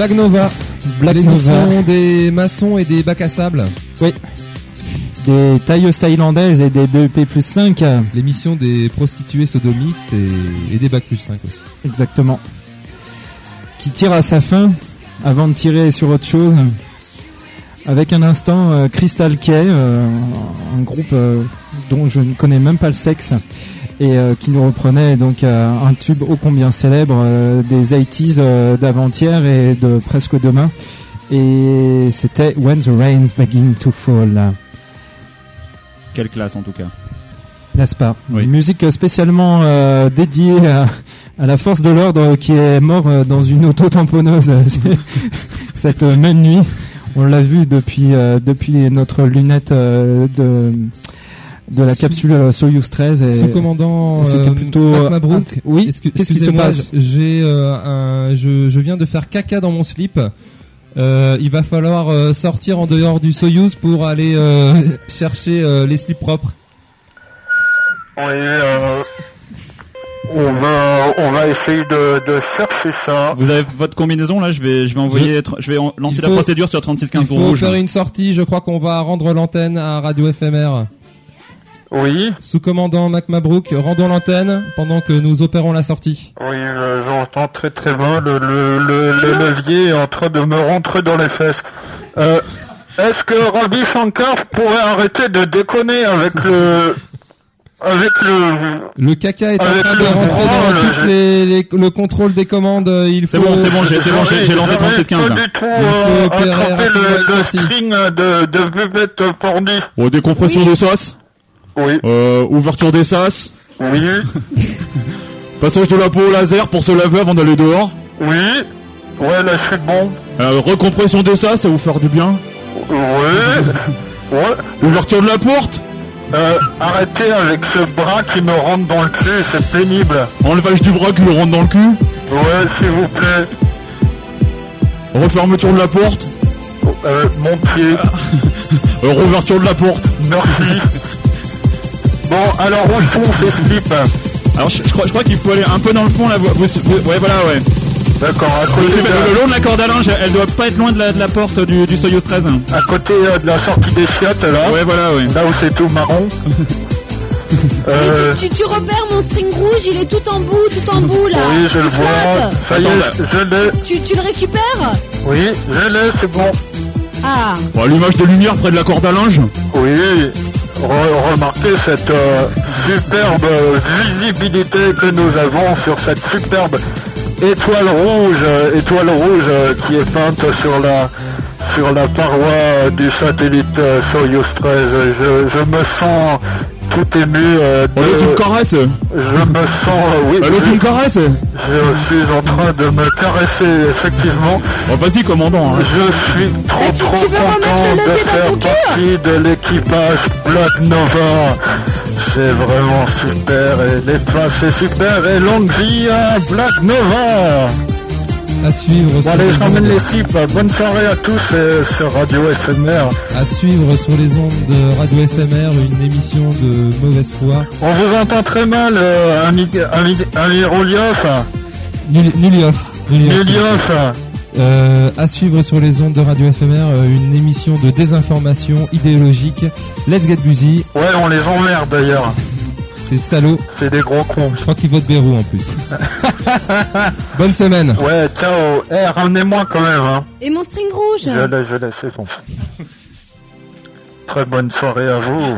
Speaker 4: Black Nova.
Speaker 1: Black
Speaker 4: L'émission
Speaker 1: Nova.
Speaker 4: des maçons et des bacs à sable.
Speaker 1: Oui. Des tailleuses thaïlandaises et des BEP plus 5.
Speaker 4: L'émission des prostituées sodomites et, et des bacs plus 5 aussi.
Speaker 1: Exactement. Qui tire à sa fin avant de tirer sur autre chose. Avec un instant euh, Crystal Kay, euh, un groupe euh, dont je ne connais même pas le sexe et euh, qui nous reprenait donc euh, un tube ô combien célèbre euh, des 80s euh, d'avant-hier et de presque demain. Et c'était When the Rain's Begin to Fall.
Speaker 5: Quelle classe en tout cas.
Speaker 1: N'est-ce pas?
Speaker 5: Oui.
Speaker 1: Une musique spécialement euh, dédiée à, à la force de l'ordre qui est mort euh, dans une auto-tamponneuse cette euh, même nuit. On l'a vu depuis euh, depuis notre lunette de de la capsule euh, Soyuz 13. Et
Speaker 4: Sous-commandant
Speaker 1: et c'était
Speaker 4: euh,
Speaker 1: plutôt
Speaker 4: Mabrouk.
Speaker 1: int- oui.
Speaker 4: Excu-
Speaker 1: Qu'est-ce qui se
Speaker 4: excusez-moi,
Speaker 1: passe
Speaker 4: J'ai euh, un, je, je viens de faire caca dans mon slip. Euh, il va falloir euh, sortir en dehors du Soyuz pour aller euh, chercher euh, les slips propres.
Speaker 14: Oui, euh, on va, on va essayer de, de chercher ça.
Speaker 5: Vous avez votre combinaison là Je vais, je vais envoyer, tr- je vais en- lancer la procédure sur 3615
Speaker 4: Il faut
Speaker 5: rouge.
Speaker 4: faire une sortie. Je crois qu'on va rendre l'antenne à Radio FMR.
Speaker 14: Oui.
Speaker 4: Sous-commandant Mac Mabrouk, rendons l'antenne pendant que nous opérons la sortie.
Speaker 14: Oui, euh, j'entends très très bien. Le, le, le, le levier est en train de me rentrer dans les fesses. Euh, Est-ce que Ravi Shankar pourrait arrêter de déconner avec le... Avec le...
Speaker 4: Le caca est en train de
Speaker 14: le
Speaker 4: rentrer dans toutes les, les- le contrôle des commandes. Il faut.
Speaker 5: C'est bon, c'est bon, j'ai- c'est bon, lancé
Speaker 14: J'arrive
Speaker 5: 3615
Speaker 14: pas du tout
Speaker 4: Il faut
Speaker 14: euh, attraper le, le string de, de buvette pendu.
Speaker 5: Oh, décompression des sas.
Speaker 14: Oui.
Speaker 5: Euh, ouverture des sas.
Speaker 14: Oui.
Speaker 5: Passage de la peau au laser pour se laver avant d'aller dehors.
Speaker 14: Oui. Ouais, là, je suis bon.
Speaker 5: Euh, recompression des sas, ça va vous faire du bien.
Speaker 14: Oui. Ouais.
Speaker 5: Ouverture de la porte.
Speaker 14: Euh, arrêtez avec ce bras qui me rentre dans le cul, c'est pénible.
Speaker 5: Enlevage du bras qui le rentre dans le cul.
Speaker 14: Ouais, s'il vous plaît.
Speaker 5: Refermeture de la porte.
Speaker 14: Euh, mon pied.
Speaker 5: Euh, de la porte.
Speaker 14: Merci. Bon, alors où sont ces slips
Speaker 5: Alors je, je crois, je crois qu'il faut aller un peu dans le fond là. vous- vous- ouais, voilà, ouais.
Speaker 14: D'accord, à
Speaker 5: Le,
Speaker 14: côté,
Speaker 5: le- le
Speaker 14: de,
Speaker 5: long de la corde à linge, elle doit pas être loin de la, de la porte du, du Soyuz 13.
Speaker 14: à côté euh, de la sortie des chiottes, là.
Speaker 5: Ouais, voilà, ouais.
Speaker 14: Là où c'est tout marron. Euh,
Speaker 9: Tu, tu repères mon string rouge, il est tout en bout, tout en bout là.
Speaker 14: oui, je le vois. Ça y est, je l'ai.
Speaker 9: Tu, tu le récupères
Speaker 14: Oui, je l'ai, c'est bon.
Speaker 9: Ah,
Speaker 5: Bon, L'image de lumière près de la corde à linge.
Speaker 14: Oui, re- remarquez cette euh, superbe visibilité que nous avons sur cette superbe étoile rouge, euh, étoile rouge euh, qui est peinte sur la sur la paroi du satellite euh, Soyuz 13. Je, je me sens tout ému. euh, de-
Speaker 5: tu me caresses.
Speaker 14: je me sens, euh, oui,
Speaker 5: L'autre, tu me
Speaker 14: je,
Speaker 5: caresses.
Speaker 14: je suis en train de me caresser effectivement.
Speaker 5: Oh, vas-y, commandant. hein.
Speaker 14: Je suis trop
Speaker 9: Eh, tu-
Speaker 14: trop
Speaker 9: tu
Speaker 14: content de faire partie de l'équipage Black Nova. C'est vraiment super et les places c'est super et longue vie à Black Nova.
Speaker 4: À suivre
Speaker 14: Bon
Speaker 4: sur
Speaker 14: allez,
Speaker 4: les
Speaker 14: je ramène les slips. Bonne soirée à tous et sur Radio FMR.
Speaker 4: à suivre sur les ondes de Radio FMR, une émission de mauvaise foi.
Speaker 14: On vous entend très mal, euh, un,
Speaker 4: Nulioff. Nulioff.
Speaker 14: Nulioff.
Speaker 4: Euh, à suivre sur les ondes de Radio FMR, euh, une émission de désinformation idéologique. Let's get busy.
Speaker 14: Ouais, on les emmerde d'ailleurs.
Speaker 4: C'est salaud.
Speaker 14: C'est des gros cons.
Speaker 4: Je crois qu'ils votent Bérou en plus. Bonne semaine.
Speaker 14: Ouais, ciao. Eh, ramenez-moi quand même, hein.
Speaker 9: et mon string rouge
Speaker 14: Je l'ai, je l'ai, c'est bon. Très bonne soirée à vous.